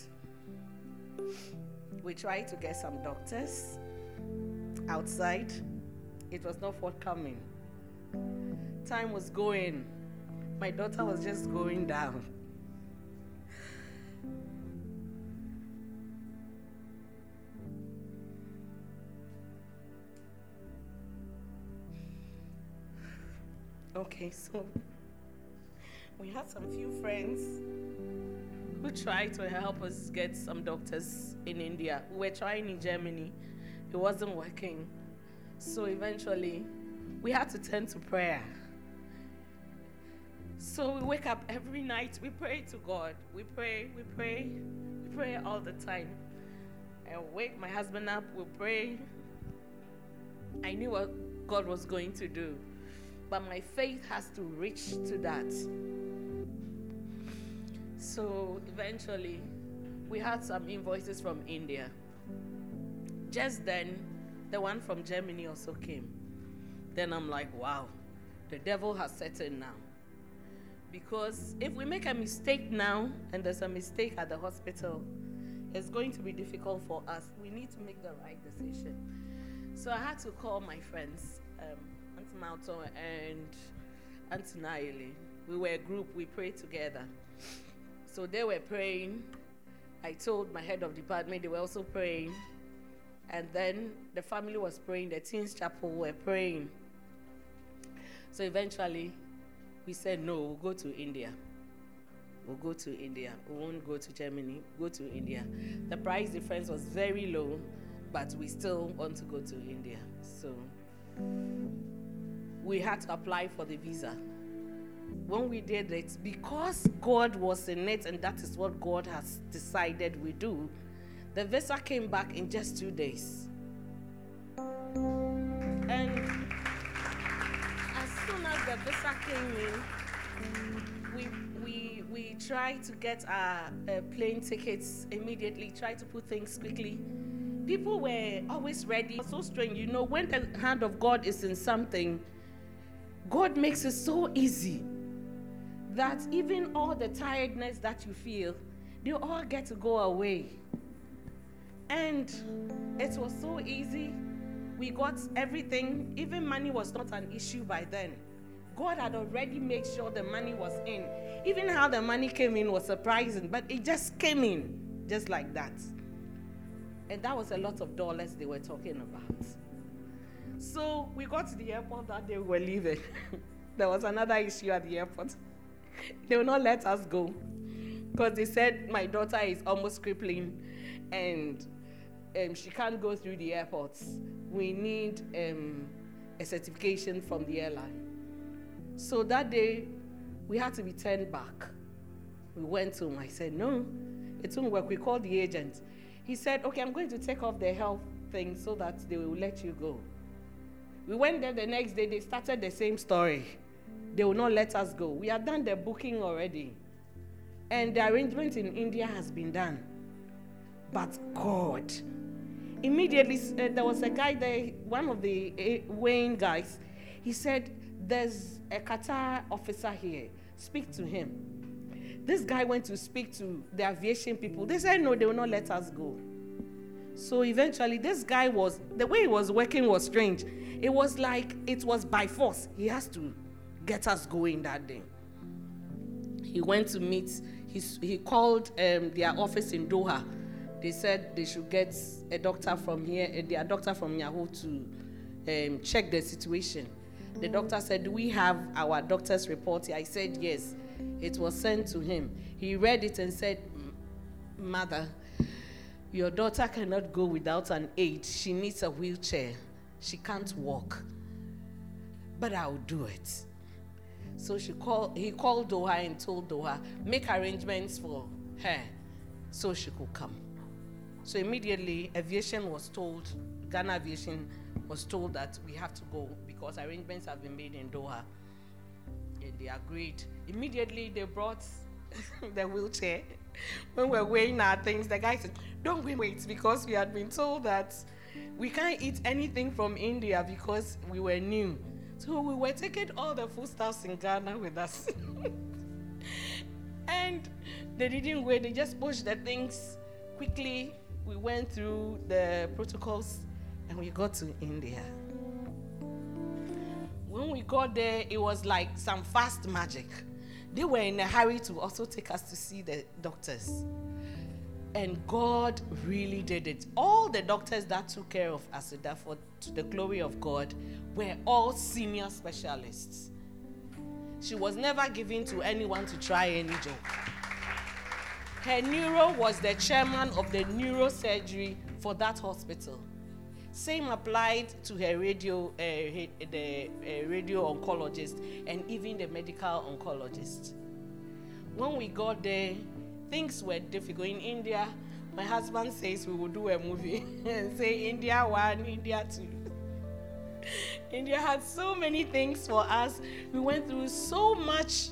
We tried to get some doctors outside. It was not forthcoming. Time was going. My daughter was just going down. Okay, so we had some few friends who tried to help us get some doctors in India. We were trying in Germany, it wasn't working. So eventually, we had to turn to prayer. So we wake up every night, we pray to God. We pray, we pray, we pray all the time. I wake my husband up, we pray. I knew what God was going to do but my faith has to reach to that. So eventually, we had some invoices from India. Just then, the one from Germany also came. Then I'm like, wow, the devil has set in now. Because if we make a mistake now and there's a mistake at the hospital, it's going to be difficult for us. We need to make the right decision. So I had to call my friends. Um, Malton and Auntie Naili. We were a group, we prayed together. So they were praying. I told my head of department, they were also praying. And then the family was praying, the teens chapel were praying. So eventually, we said, no, we'll go to India. We'll go to India. We won't go to Germany, go to India. The price difference was very low, but we still want to go to India. So we had to apply for the visa. When we did it, because God was in it and that is what God has decided we do, the visa came back in just two days. And as soon as the visa came in, we, we, we tried to get our uh, plane tickets immediately, tried to put things quickly. People were always ready. So strange, you know, when the hand of God is in something, God makes it so easy that even all the tiredness that you feel, they all get to go away. And it was so easy. We got everything, even money was not an issue by then. God had already made sure the money was in. Even how the money came in was surprising, but it just came in just like that. And that was a lot of dollars they were talking about. So we got to the airport that day we were leaving. there was another issue at the airport. they will not let us go because they said my daughter is almost crippling and um, she can't go through the airports. We need um, a certification from the airline. So that day, we had to be turned back. We went to him. I said, No, it won't work. We called the agent. He said, Okay, I'm going to take off the health thing so that they will let you go. We went there the next day, they started the same story. They will not let us go. We had done the booking already. And the arrangement in India has been done. But God, immediately, uh, there was a guy there, one of the uh, Wayne guys, he said, There's a Qatar officer here. Speak to him. This guy went to speak to the aviation people. They said, no, they will not let us go. So eventually, this guy was, the way he was working was strange. It was like it was by force. He has to get us going that day. He went to meet, he, he called um, their office in Doha. They said they should get a doctor from here, uh, their doctor from Yahoo to um, check the situation. The doctor said, Do we have our doctor's report? I said, Yes. It was sent to him. He read it and said, Mother, your daughter cannot go without an aid. She needs a wheelchair. She can't walk. But I'll do it. So she he called Doha and told Doha, make arrangements for her so she could come. So immediately, aviation was told, Ghana Aviation was told that we have to go because arrangements have been made in Doha. And they agreed. Immediately, they brought the wheelchair. When we we're weighing our things, the guy said, Don't wait, wait, because we had been told that we can't eat anything from India because we were new. So we were taking all the foodstuffs in Ghana with us. and they didn't wait, they just pushed the things quickly. We went through the protocols and we got to India. When we got there, it was like some fast magic. They were in a hurry to also take us to see the doctors. And God really did it. All the doctors that took care of Asida for to the glory of God were all senior specialists. She was never given to anyone to try any joke. Her neuro was the chairman of the neurosurgery for that hospital. Same applied to her radio, uh, the uh, radio oncologist, and even the medical oncologist. When we got there, things were difficult. In India, my husband says we will do a movie and say India one, India two. India had so many things for us. We went through so much.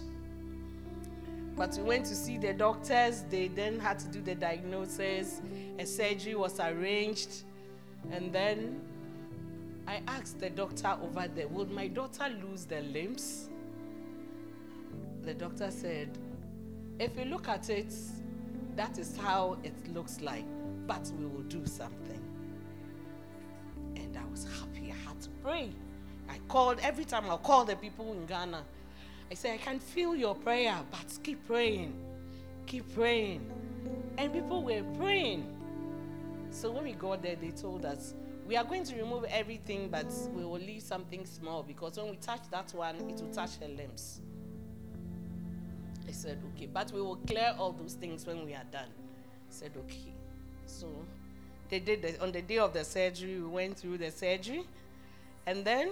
But we went to see the doctors. They then had to do the diagnosis. A surgery was arranged. And then I asked the doctor over there, Would my daughter lose the limbs? The doctor said, If you look at it, that is how it looks like, but we will do something. And I was happy. I had to pray. I called every time I call the people in Ghana. I said, I can feel your prayer, but keep praying. Keep praying. And people were praying. So when we got there, they told us, we are going to remove everything, but we will leave something small because when we touch that one, it will touch her limbs. I said, okay, but we will clear all those things when we are done. I said, okay. So they did the, on the day of the surgery, we went through the surgery, and then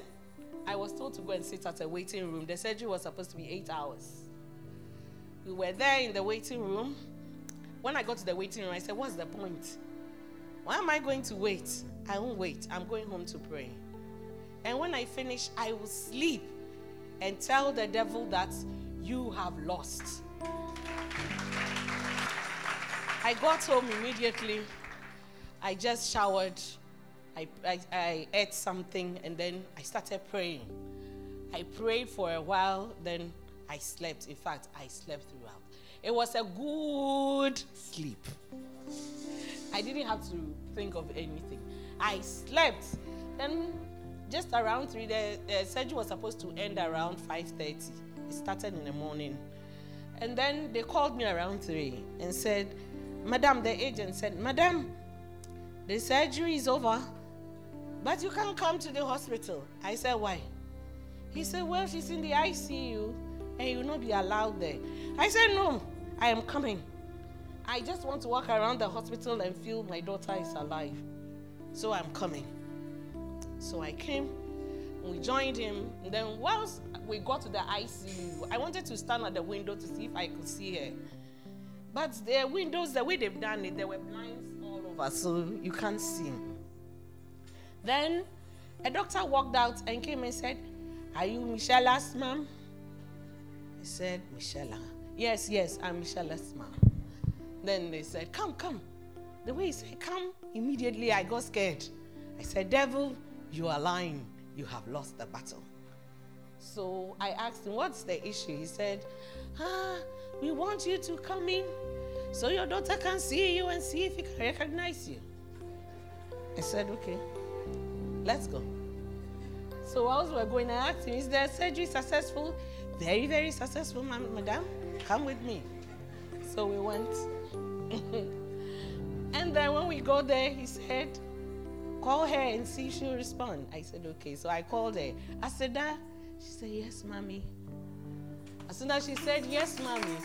I was told to go and sit at a waiting room. The surgery was supposed to be eight hours. We were there in the waiting room. When I got to the waiting room, I said, What's the point? Why am I going to wait? I won't wait. I'm going home to pray. And when I finish, I will sleep and tell the devil that you have lost. I got home immediately. I just showered. I, I, I ate something and then I started praying. I prayed for a while, then I slept. In fact, I slept throughout. It was a good sleep. I didn't have to think of anything. I slept. Then just around three, the, the surgery was supposed to end around 5:30. It started in the morning. And then they called me around three and said, Madam, the agent said, Madam, the surgery is over, but you can't come to the hospital. I said, Why? He said, Well, she's in the ICU and you will not be allowed there. I said, No, I am coming. I just want to walk around the hospital and feel my daughter is alive. So I'm coming. So I came, we joined him, and then whilst we got to the ICU, I wanted to stand at the window to see if I could see her. But the windows, the way they've done it, there were blinds all over, so you can't see. Then a doctor walked out and came and said, Are you Michella's mom? I said, Michella. Yes, yes, I'm Michella's mom. Then they said, Come, come. The way he said, Come, immediately I got scared. I said, Devil, you are lying. You have lost the battle. So I asked him, What's the issue? He said, Ah, we want you to come in so your daughter can see you and see if he can recognize you. I said, Okay, let's go. So whilst we were going, I asked him, Is the surgery successful? Very, very successful, madam. Come with me. So we went. and then when we got there, he said, Call her and see if she'll respond. I said, Okay. So I called her. I said, That? She said, Yes, mommy. As soon as she said, Yes, mommy,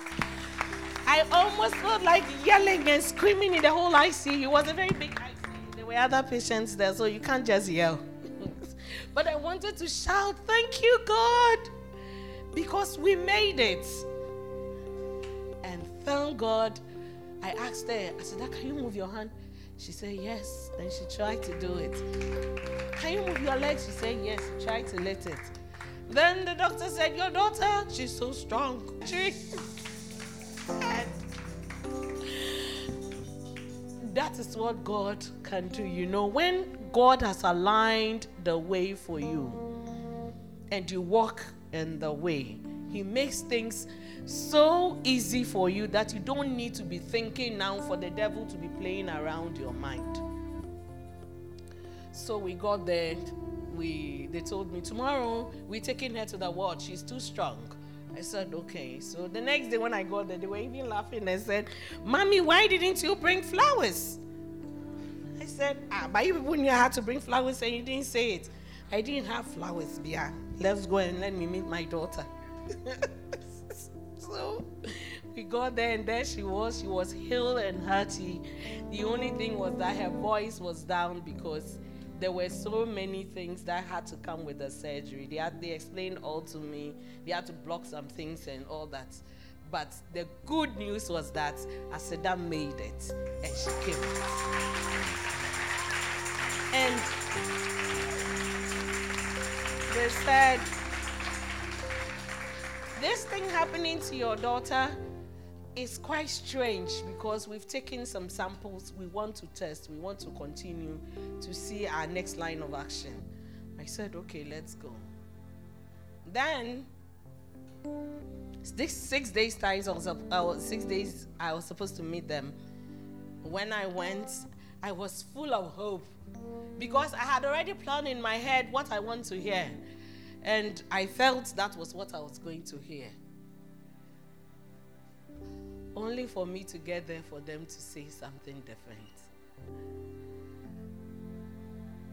I almost felt like yelling and screaming in the whole ICU. It was a very big ICU. There were other patients there, so you can't just yell. but I wanted to shout, Thank you, God, because we made it. And thank God, I asked her, I said, ah, Can you move your hand? She said, Yes. Then she tried to do it. Can you move your legs? She said, Yes. Tried to let it. Then the doctor said, Your daughter, she's so strong. She that is what God can do. You know, when God has aligned the way for you and you walk in the way, He makes things so easy for you that you don't need to be thinking now for the devil to be playing around your mind. So we got there. We they told me tomorrow we're taking her to the ward. She's too strong. I said okay. So the next day when I got there, they were even laughing and said, "Mommy, why didn't you bring flowers?" I said, "Ah, but you people knew I had to bring flowers and you didn't say it. I didn't have flowers, Bia. Let's go and let me meet my daughter." so we got there and there she was. She was healed and hearty. The only thing was that her voice was down because there were so many things that had to come with the surgery. They had they explained all to me. They had to block some things and all that. But the good news was that Aseda made it and she came. And they said, This thing happening to your daughter is quite strange because we've taken some samples. We want to test, we want to continue to see our next line of action. I said, Okay, let's go. Then, this six days I was six days I was supposed to meet them. When I went, I was full of hope because I had already planned in my head what I want to hear, and I felt that was what I was going to hear. Only for me to get there for them to say something different.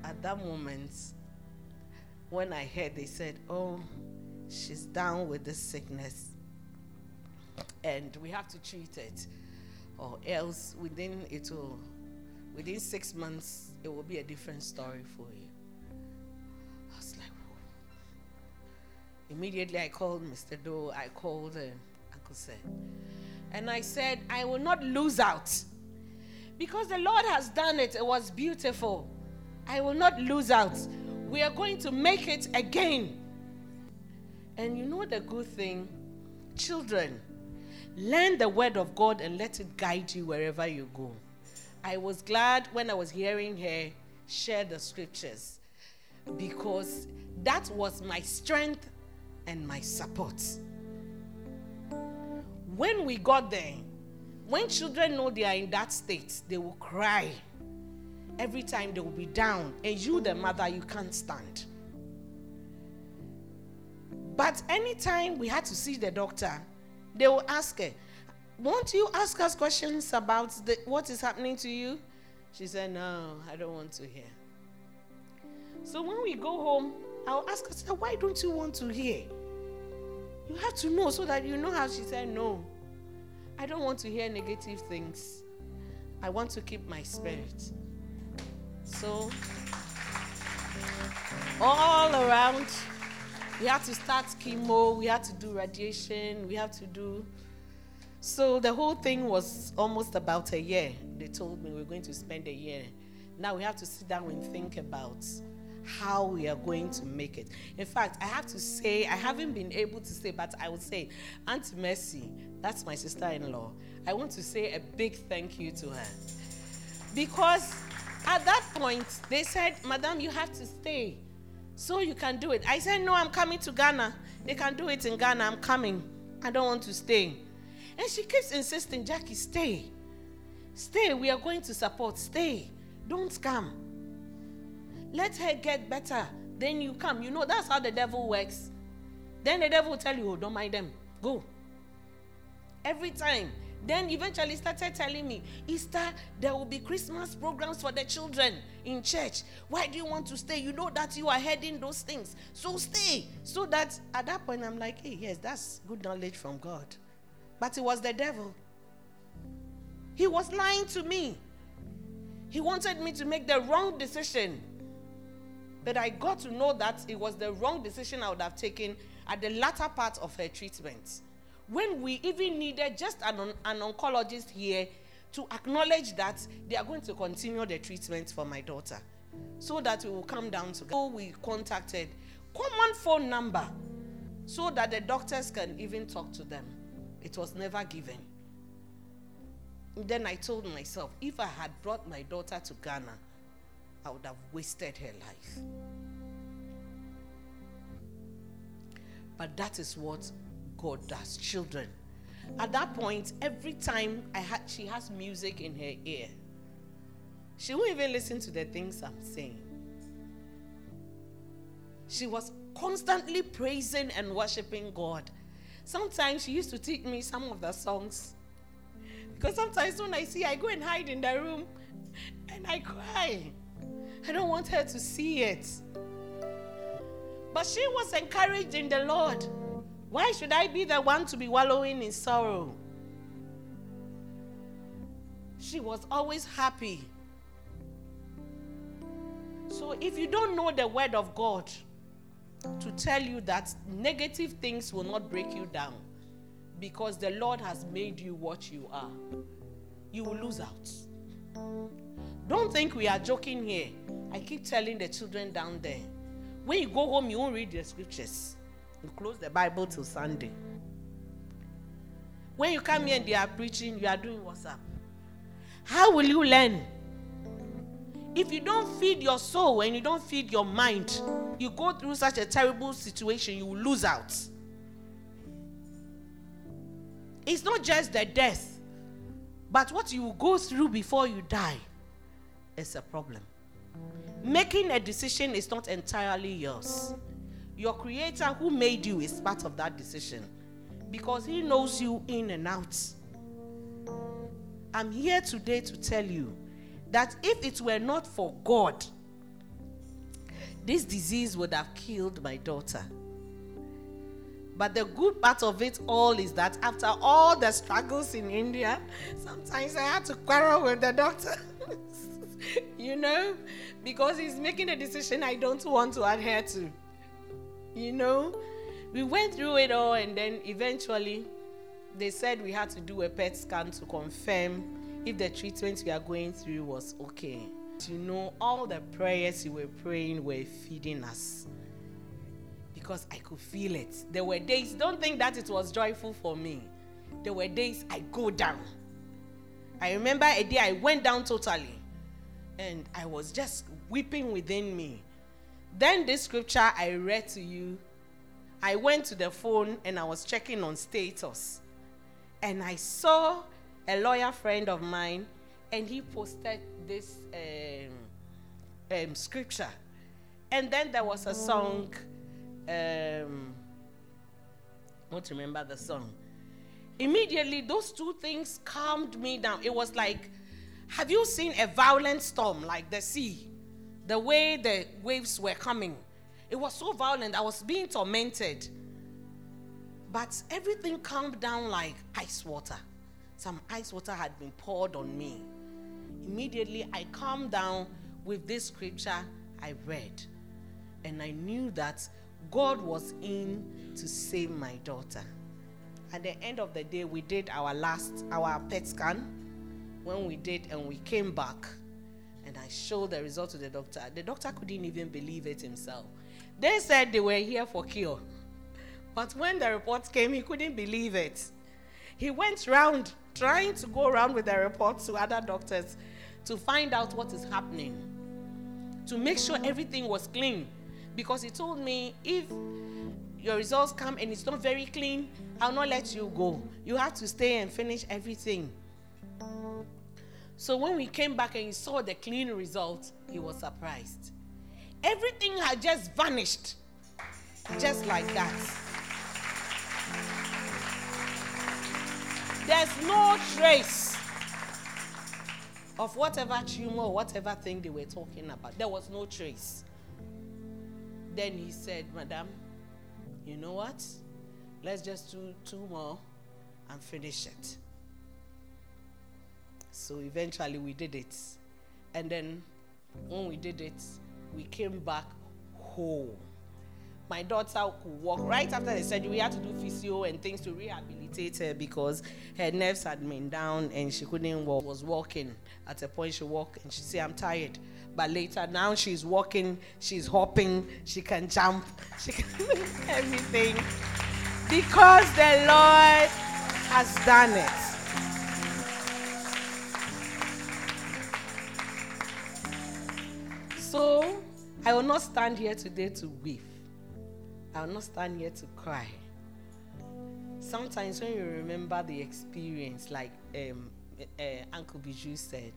At that moment, when I heard they said, Oh, she's down with this sickness and we have to treat it or else within it will within six months it will be a different story for you immediately i called mr doe i called uh, uncle sir and i said i will not lose out. Because the lord has done it it was beautiful. I will not lose out. We are going to make it again. And you know the good thing? Children Learn the word of God and let it guide you wherever you go. I was glad when I was hearing her share the scriptures because that was my strength and my support. When we got there, when children know they are in that state, they will cry. Every time they will be down, and you, the mother, you can't stand. But anytime we had to see the doctor, they will ask her, Won't you ask us questions about the, what is happening to you? She said, No, I don't want to hear. So when we go home, I'll ask her, "Sir, Why don't you want to hear? You have to know so that you know how. She said, No, I don't want to hear negative things. I want to keep my spirit. So, all around, we had to start chemo, we had to do radiation, we had to do. So the whole thing was almost about a year. They told me we are going to spend a year. Now we have to sit down and think about how we are going to make it. In fact, I have to say, I haven't been able to say, but I would say, Aunt Mercy, that's my sister in law. I want to say a big thank you to her. Because at that point, they said, Madam, you have to stay. So you can do it. I said, No, I'm coming to Ghana. They can do it in Ghana. I'm coming. I don't want to stay. And she keeps insisting, Jackie, stay. Stay. We are going to support. Stay. Don't come. Let her get better. Then you come. You know, that's how the devil works. Then the devil will tell you, oh, don't mind them. Go. Every time. Then eventually started telling me, Easter, there will be Christmas programs for the children in church. Why do you want to stay? You know that you are heading those things. So stay. So that at that point I'm like, hey, yes, that's good knowledge from God. But it was the devil. He was lying to me. He wanted me to make the wrong decision. But I got to know that it was the wrong decision I would have taken at the latter part of her treatment. When we even needed just an, an oncologist here to acknowledge that they are going to continue the treatment for my daughter so that we will come down together. So we contacted common phone number so that the doctors can even talk to them. It was never given. Then I told myself, if I had brought my daughter to Ghana, I would have wasted her life. But that is what God does, children. At that point, every time I had, she has music in her ear, she won't even listen to the things I'm saying. She was constantly praising and worshiping God. Sometimes she used to teach me some of the songs. Because sometimes when I see, I go and hide in the room and I cry. I don't want her to see it. But she was encouraged in the Lord. Why should I be the one to be wallowing in sorrow? She was always happy. So if you don't know the word of God to tell you that negative things will not break you down because the Lord has made you what you are, you will lose out. Don't think we are joking here. I keep telling the children down there when you go home, you won't read the scriptures. You close the Bible till Sunday. When you come here and they are preaching, you are doing WhatsApp. How will you learn? If you don't feed your soul and you don't feed your mind, you go through such a terrible situation, you will lose out. It's not just the death, but what you will go through before you die is a problem. Making a decision is not entirely yours. Your creator who made you is part of that decision because he knows you in and out. I'm here today to tell you that if it were not for God, this disease would have killed my daughter. But the good part of it all is that after all the struggles in India, sometimes I had to quarrel with the doctor. you know, because he's making a decision I don't want to adhere to. You know, we went through it all, and then eventually they said we had to do a PET scan to confirm if the treatment we are going through was okay. You know, all the prayers you were praying were feeding us because I could feel it. There were days, don't think that it was joyful for me. There were days I go down. I remember a day I went down totally and I was just weeping within me. Then this scripture I read to you, I went to the phone and I was checking on status. And I saw a lawyer friend of mine and he posted this um, um, scripture. And then there was a song, um, I don't remember the song. Immediately, those two things calmed me down. It was like, have you seen a violent storm like the sea? The way the waves were coming. It was so violent, I was being tormented. But everything calmed down like ice water. Some ice water had been poured on me. Immediately, I calmed down with this scripture I read. And I knew that God was in to save my daughter. At the end of the day, we did our last, our PET scan. When we did, and we came back, and I showed the result to the doctor. The doctor couldn't even believe it himself. They said they were here for cure. But when the report came, he couldn't believe it. He went round trying to go around with the report to other doctors to find out what is happening, to make sure everything was clean. because he told me if your results come and it's not very clean, I'll not let you go. You have to stay and finish everything. So when we came back and he saw the clean result, he was surprised. Everything had just vanished, just like that. There's no trace of whatever tumor or whatever thing they were talking about. There was no trace. Then he said, Madam, you know what? Let's just do two more and finish it. So eventually we did it. And then when we did it, we came back whole. My daughter could walk right after the surgery. We had to do physio and things to rehabilitate her because her nerves had been down and she couldn't walk. Was walking at a point she walked and she said, "I'm tired." But later now she's walking, she's hopping, she can jump, she can do everything because the Lord has done it. So I will not stand here today to weep. I will not stand here to cry. Sometimes when you remember the experience, like um, uh, Uncle Bijou said,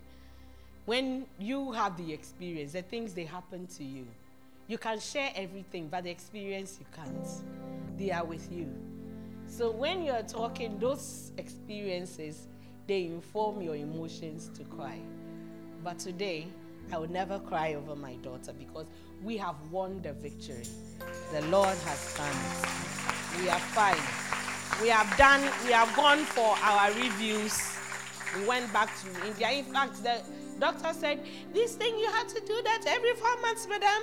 when you have the experience, the things they happen to you, you can share everything, but the experience you can't. They are with you. So when you're talking, those experiences, they inform your emotions to cry. But today, I will never cry over my daughter because we have won the victory. The Lord has done. We are fine. We have done, we have gone for our reviews. We went back to India. In fact, the doctor said, This thing you had to do that every four months, madam.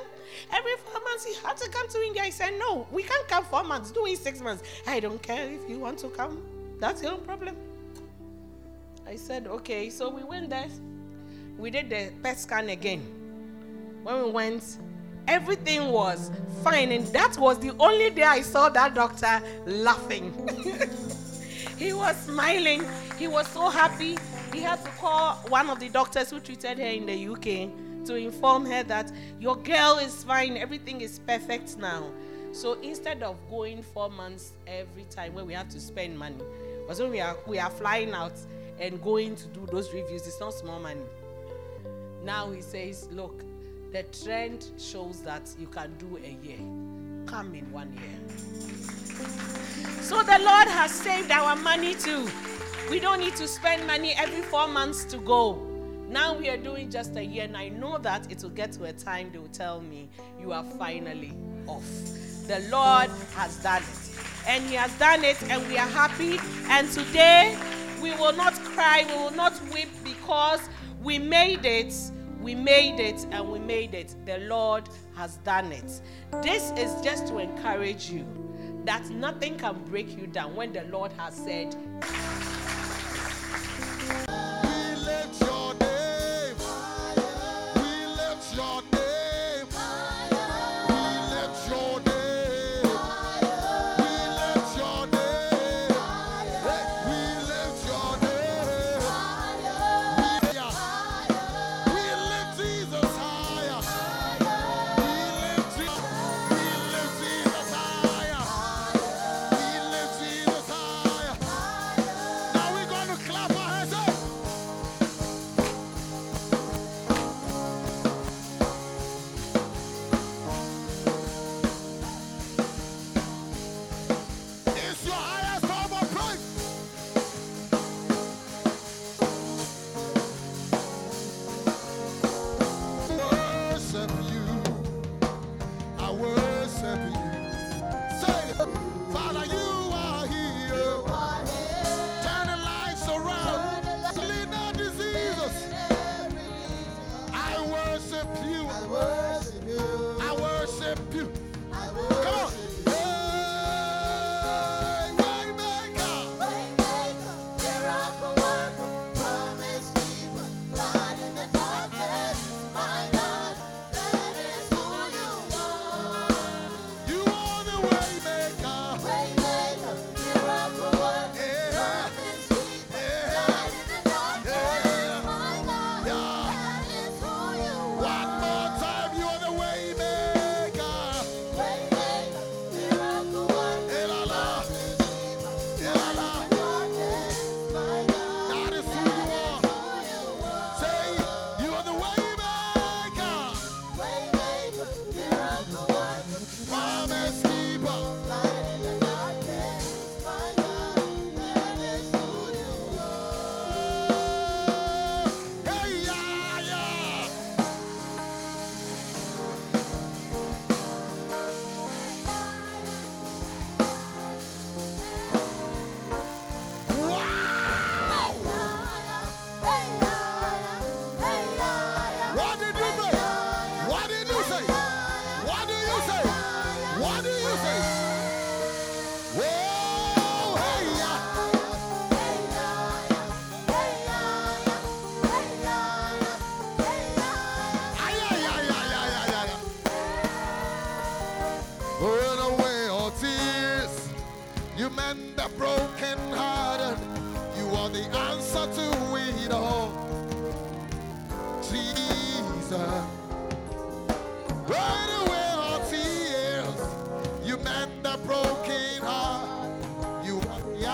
Every four months you had to come to India. I said, No, we can't come four months. Do it six months. I don't care if you want to come. That's your own problem. I said, Okay. So we went there. We did the PET scan again. When we went, everything was fine. And that was the only day I saw that doctor laughing. he was smiling. He was so happy. He had to call one of the doctors who treated her in the UK to inform her that your girl is fine. Everything is perfect now. So instead of going four months every time where we have to spend money, because when we are we are flying out and going to do those reviews, it's not small money. Now he says, look, the trend shows that you can do a year. Come in one year. So the Lord has saved our money too. We don't need to spend money every four months to go. Now we are doing just a year, and I know that it will get to a time they will tell me, You are finally off. The Lord has done it. And He has done it, and we are happy. And today, we will not cry, we will not weep because we made it. We made it and we made it. The Lord has done it. This is just to encourage you that nothing can break you down when the Lord has said,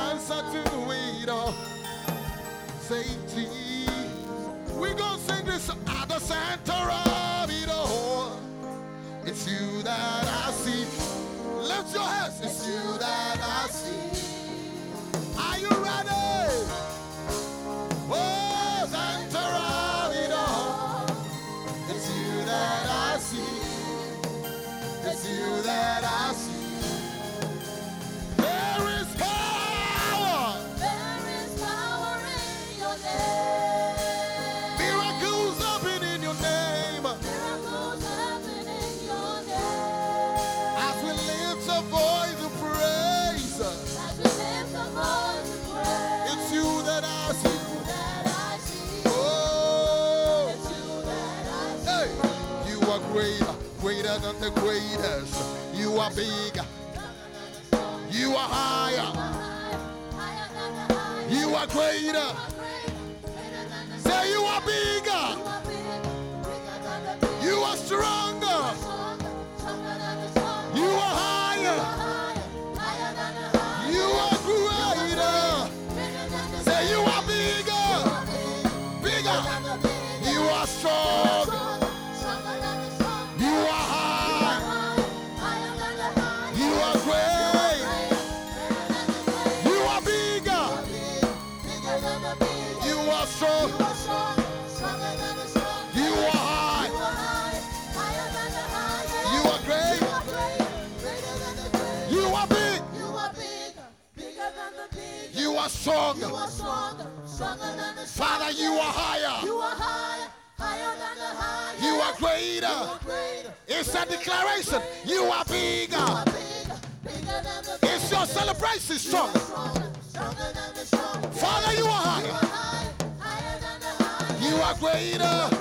answer to it all. Oh. Say Jesus. We gonna sing this at the center of it all. It's you that I than the greatest. You are bigger. You are higher. You are greater. Say you are bigger. You are big, strong. You are stronger, stronger than the. Father, you are higher. You are higher, higher than the high. You are You greater. are greater. It's a declaration. You are You bigger. are bigger, bigger than the big. It's your celebration strong. stronger, stronger than the strong. Father, you are You higher. are higher, higher than the high. You are greater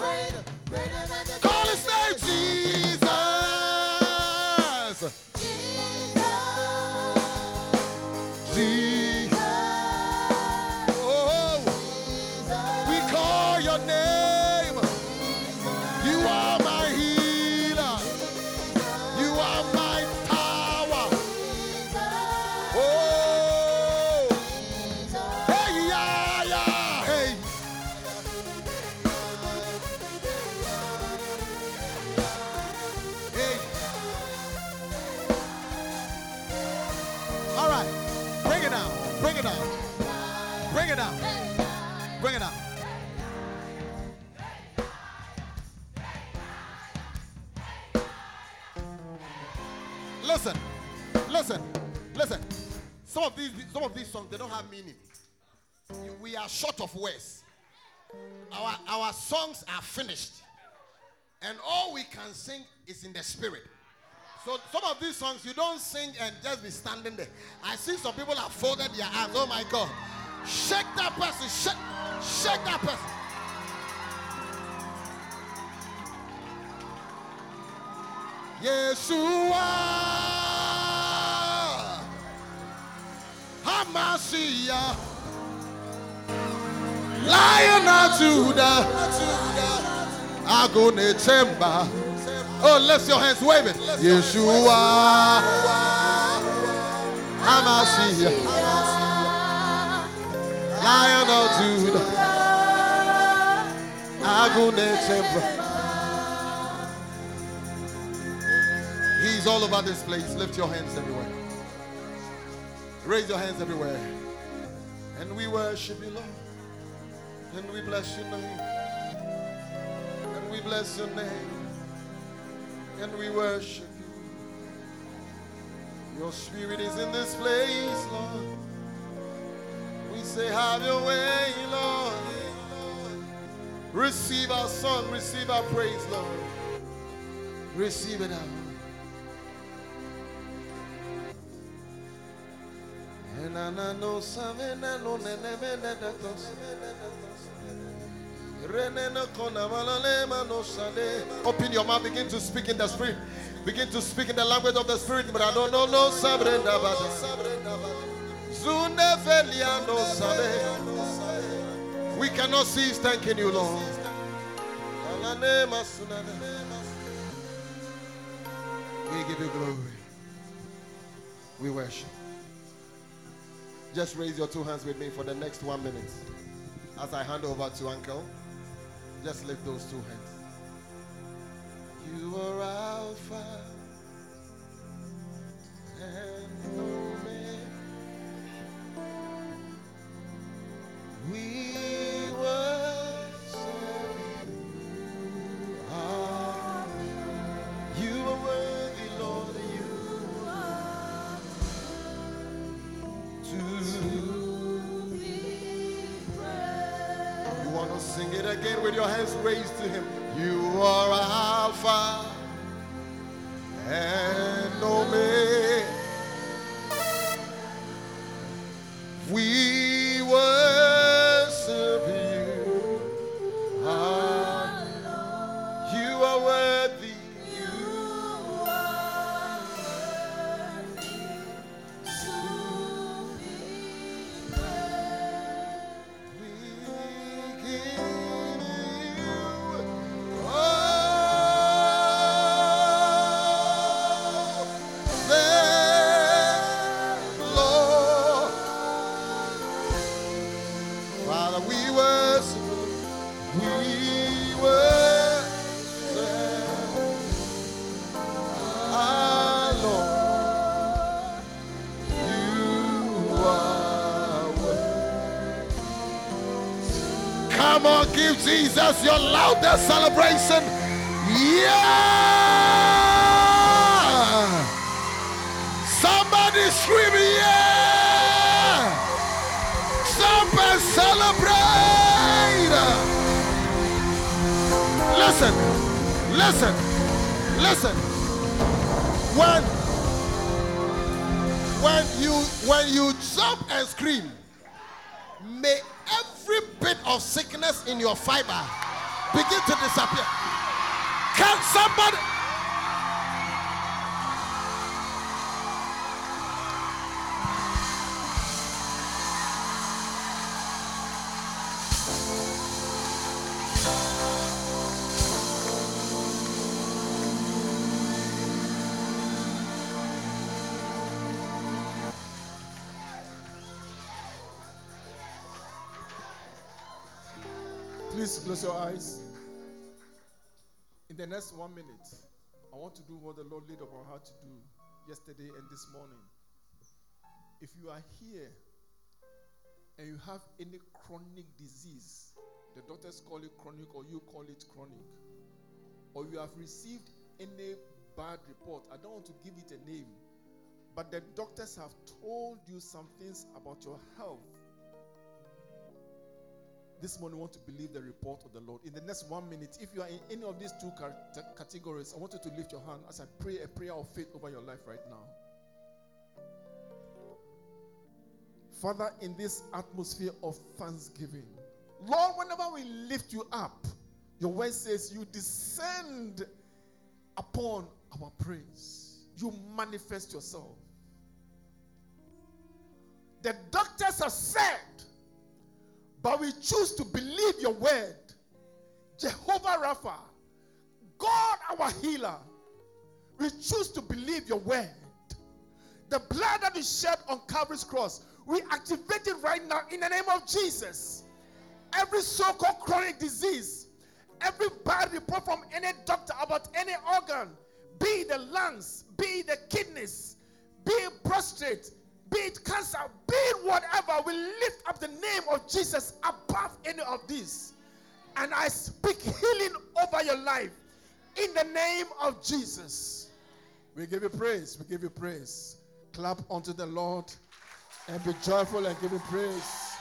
Some of these, some of these songs, they don't have meaning. We are short of words. Our, our songs are finished. And all we can sing is in the spirit. So some of these songs you don't sing and just be standing there. I see some people have folded their arms. Oh my God. Shake that person. Shake, shake that person. Yeshua. Hamashiach. Lion of Judah. Agone Chemba. Oh, lift your hands, wave it. Yeshua. Hamashiach. Lion of Judah. Agone. He's all over this place. Lift your hands everywhere. Raise your hands everywhere. And we worship you, Lord. And we bless your name. And we bless your name. And we worship you. Your spirit is in this place, Lord. We say, Have your way, Lord. Receive our song, receive our praise, Lord. Receive it out. Open your mouth, begin to speak in the spirit. Begin to speak in the language of the spirit. But I don't know no sabrenda bada. Zune. We cannot cease thanking you, Lord. We give you glory. We worship. Just raise your two hands with me for the next one minute. As I hand over to Uncle, just lift those two hands. You are Alpha and Omega. We worship with your hands raised to Him. You are Alpha and Omega. We Come on, give Jesus your loudest celebration. Yeah! Somebody scream, yeah! And celebrate! Listen, listen, listen. When when you when you jump and scream, of sickness in your fiber begin to disappear. Can somebody? Close your eyes. In the next one minute, I want to do what the Lord laid upon heart to do yesterday and this morning. If you are here and you have any chronic disease, the doctors call it chronic or you call it chronic, or you have received any bad report, I don't want to give it a name, but the doctors have told you some things about your health this morning want to believe the report of the Lord. In the next one minute, if you are in any of these two categories, I want you to lift your hand as I pray a prayer of faith over your life right now. Father, in this atmosphere of thanksgiving, Lord, whenever we lift you up, your word says you descend upon our praise, you manifest yourself. The doctors have said, but we choose to believe your word. Jehovah Rapha, God our healer, we choose to believe your word. The blood that is shed on Calvary's cross, we activate it right now in the name of Jesus. Every so called chronic disease, every bad report from any doctor about any organ, be the lungs, be the kidneys, be it prostate, be it cancer, be it whatever, we lift up the name of Jesus above any of these. And I speak healing over your life in the name of Jesus. We give you praise. We give you praise. Clap unto the Lord and be joyful and give him praise.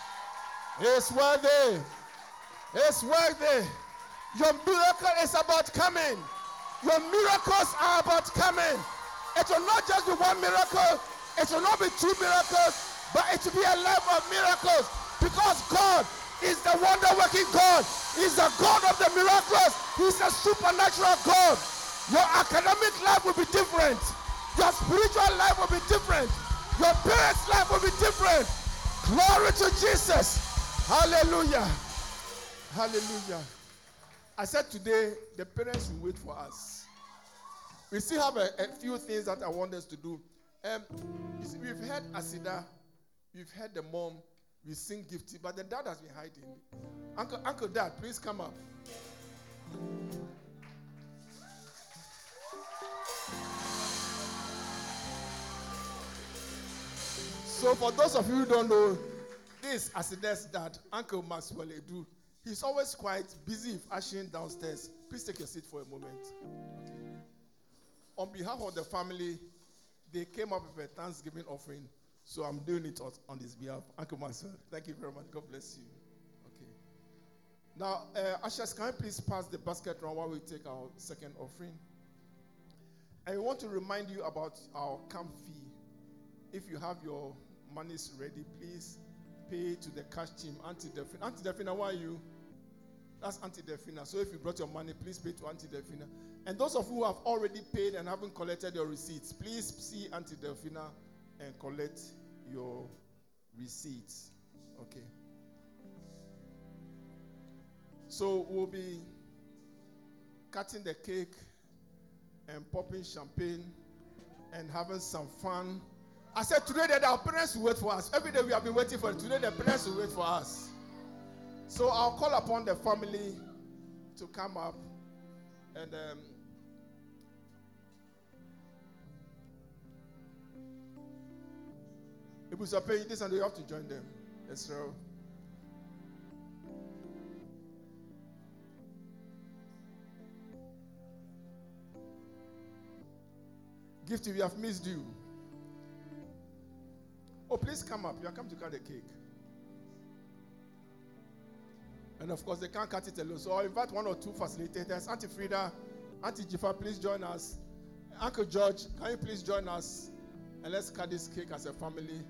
It's worthy. It's worthy. Your miracle is about coming. Your miracles are about coming. It will not just be one miracle, it will not be two miracles, but it will be a life of miracles because God is the wonder working God. He's the God of the miracles. He's a supernatural God. Your academic life will be different. Your spiritual life will be different. Your parents' life will be different. Glory to Jesus. Hallelujah. Hallelujah. I said today, the parents will wait for us. We still have a, a few things that I want us to do. Um, we've heard Asida, we've heard the mom, we sing gifty, but the dad has been hiding. Uncle, Uncle Dad, please come up. So, for those of you who don't know, this Asida's dad, Uncle Maxwell Edu, he's always quite busy with ushering downstairs. Please take your seat for a moment. On behalf of the family, they came up with a Thanksgiving offering, so I'm doing it on- on his behalf. Uncle Maxwell, thank you very much. God bless you. Okay. Now, uh, can you please pass the basket round while we take our second offering? I want to remind you about our camp fee. If you have your monies ready, please pay to the cash team, Auntie Delphina. Auntie Delphina, why are you? That's Auntie Delphina. So if you brought your money, please pay to Auntie Delphina. And those of you who have already paid and haven't collected your receipts, please see Auntie Delphina and collect your receipts. Okay. So we'll be cutting the cake and popping champagne and having some fun. I said today that our parents will wait for us. Every day we have been waiting for it. Today the parents will wait for us. So I'll call upon the family to come up and um, if we paying this and you have to join them. Yes, sir. Gift, we have missed you. Oh, please come up. You are come to cut the cake. And of course, they can't cut it alone. So I'll invite one or two facilitators. Auntie Frida, Auntie Jifa, please join us. Uncle George, can you please join us? And let's cut this cake as a family.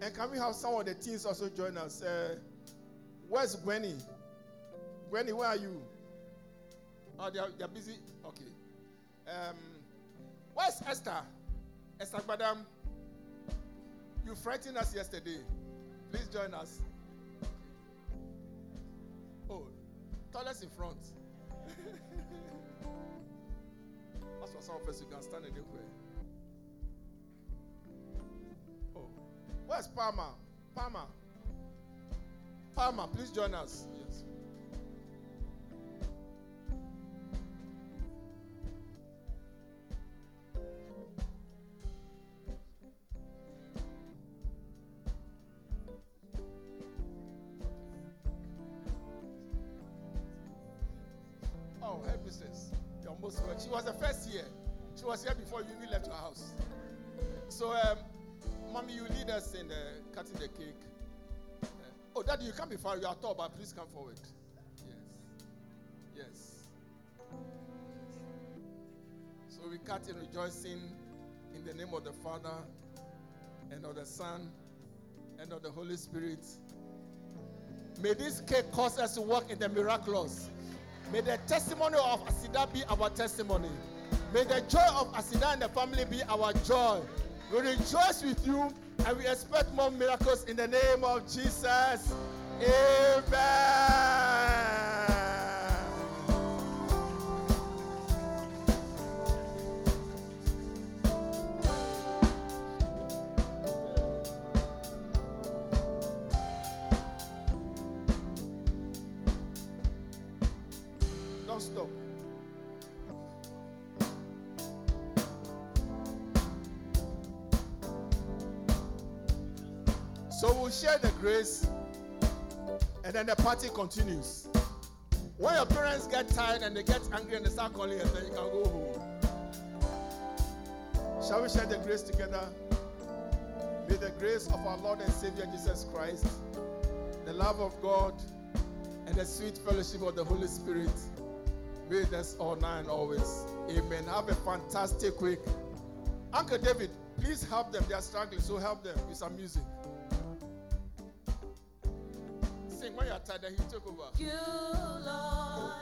And can we have some of the teens also join us? Uh, where's Gwenny? Gwenny, where are you? Oh, they're, they're busy. Okay. Um, where's Esther? Esther Madam, you frightened us yesterday. Please join us. Oh, toilets in front. That's for some of us, you can stand anywhere. Oh, where's Palmer? Palmer. Palmer, please join us. Yes. Oh, her business. You're most welcome. She was the first here. She was here before you even left your house. So, um, mommy, you lead us in cutting the cake. Uh, oh, daddy, you can't be far. You are tall, but please come forward. Yes. Yes. So we cut in rejoicing in the name of the Father and of the Son and of the Holy Spirit. May this cake cause us to walk in the miraculous. May the testimony of Asida be our testimony. May the joy of Asida and the family be our joy. We rejoice with you and we expect more miracles in the name of Jesus. Amen. So we'll share the grace and then the party continues. When your parents get tired and they get angry and they start calling you, then you can go home. Shall we share the grace together? May the grace of our Lord and Savior Jesus Christ, the love of God, and the sweet fellowship of the Holy Spirit be with us all now and always. Amen. Have a fantastic week. Uncle David, please help them. They are struggling, so help them with some music. When you are tired, then he take over. You, Lord,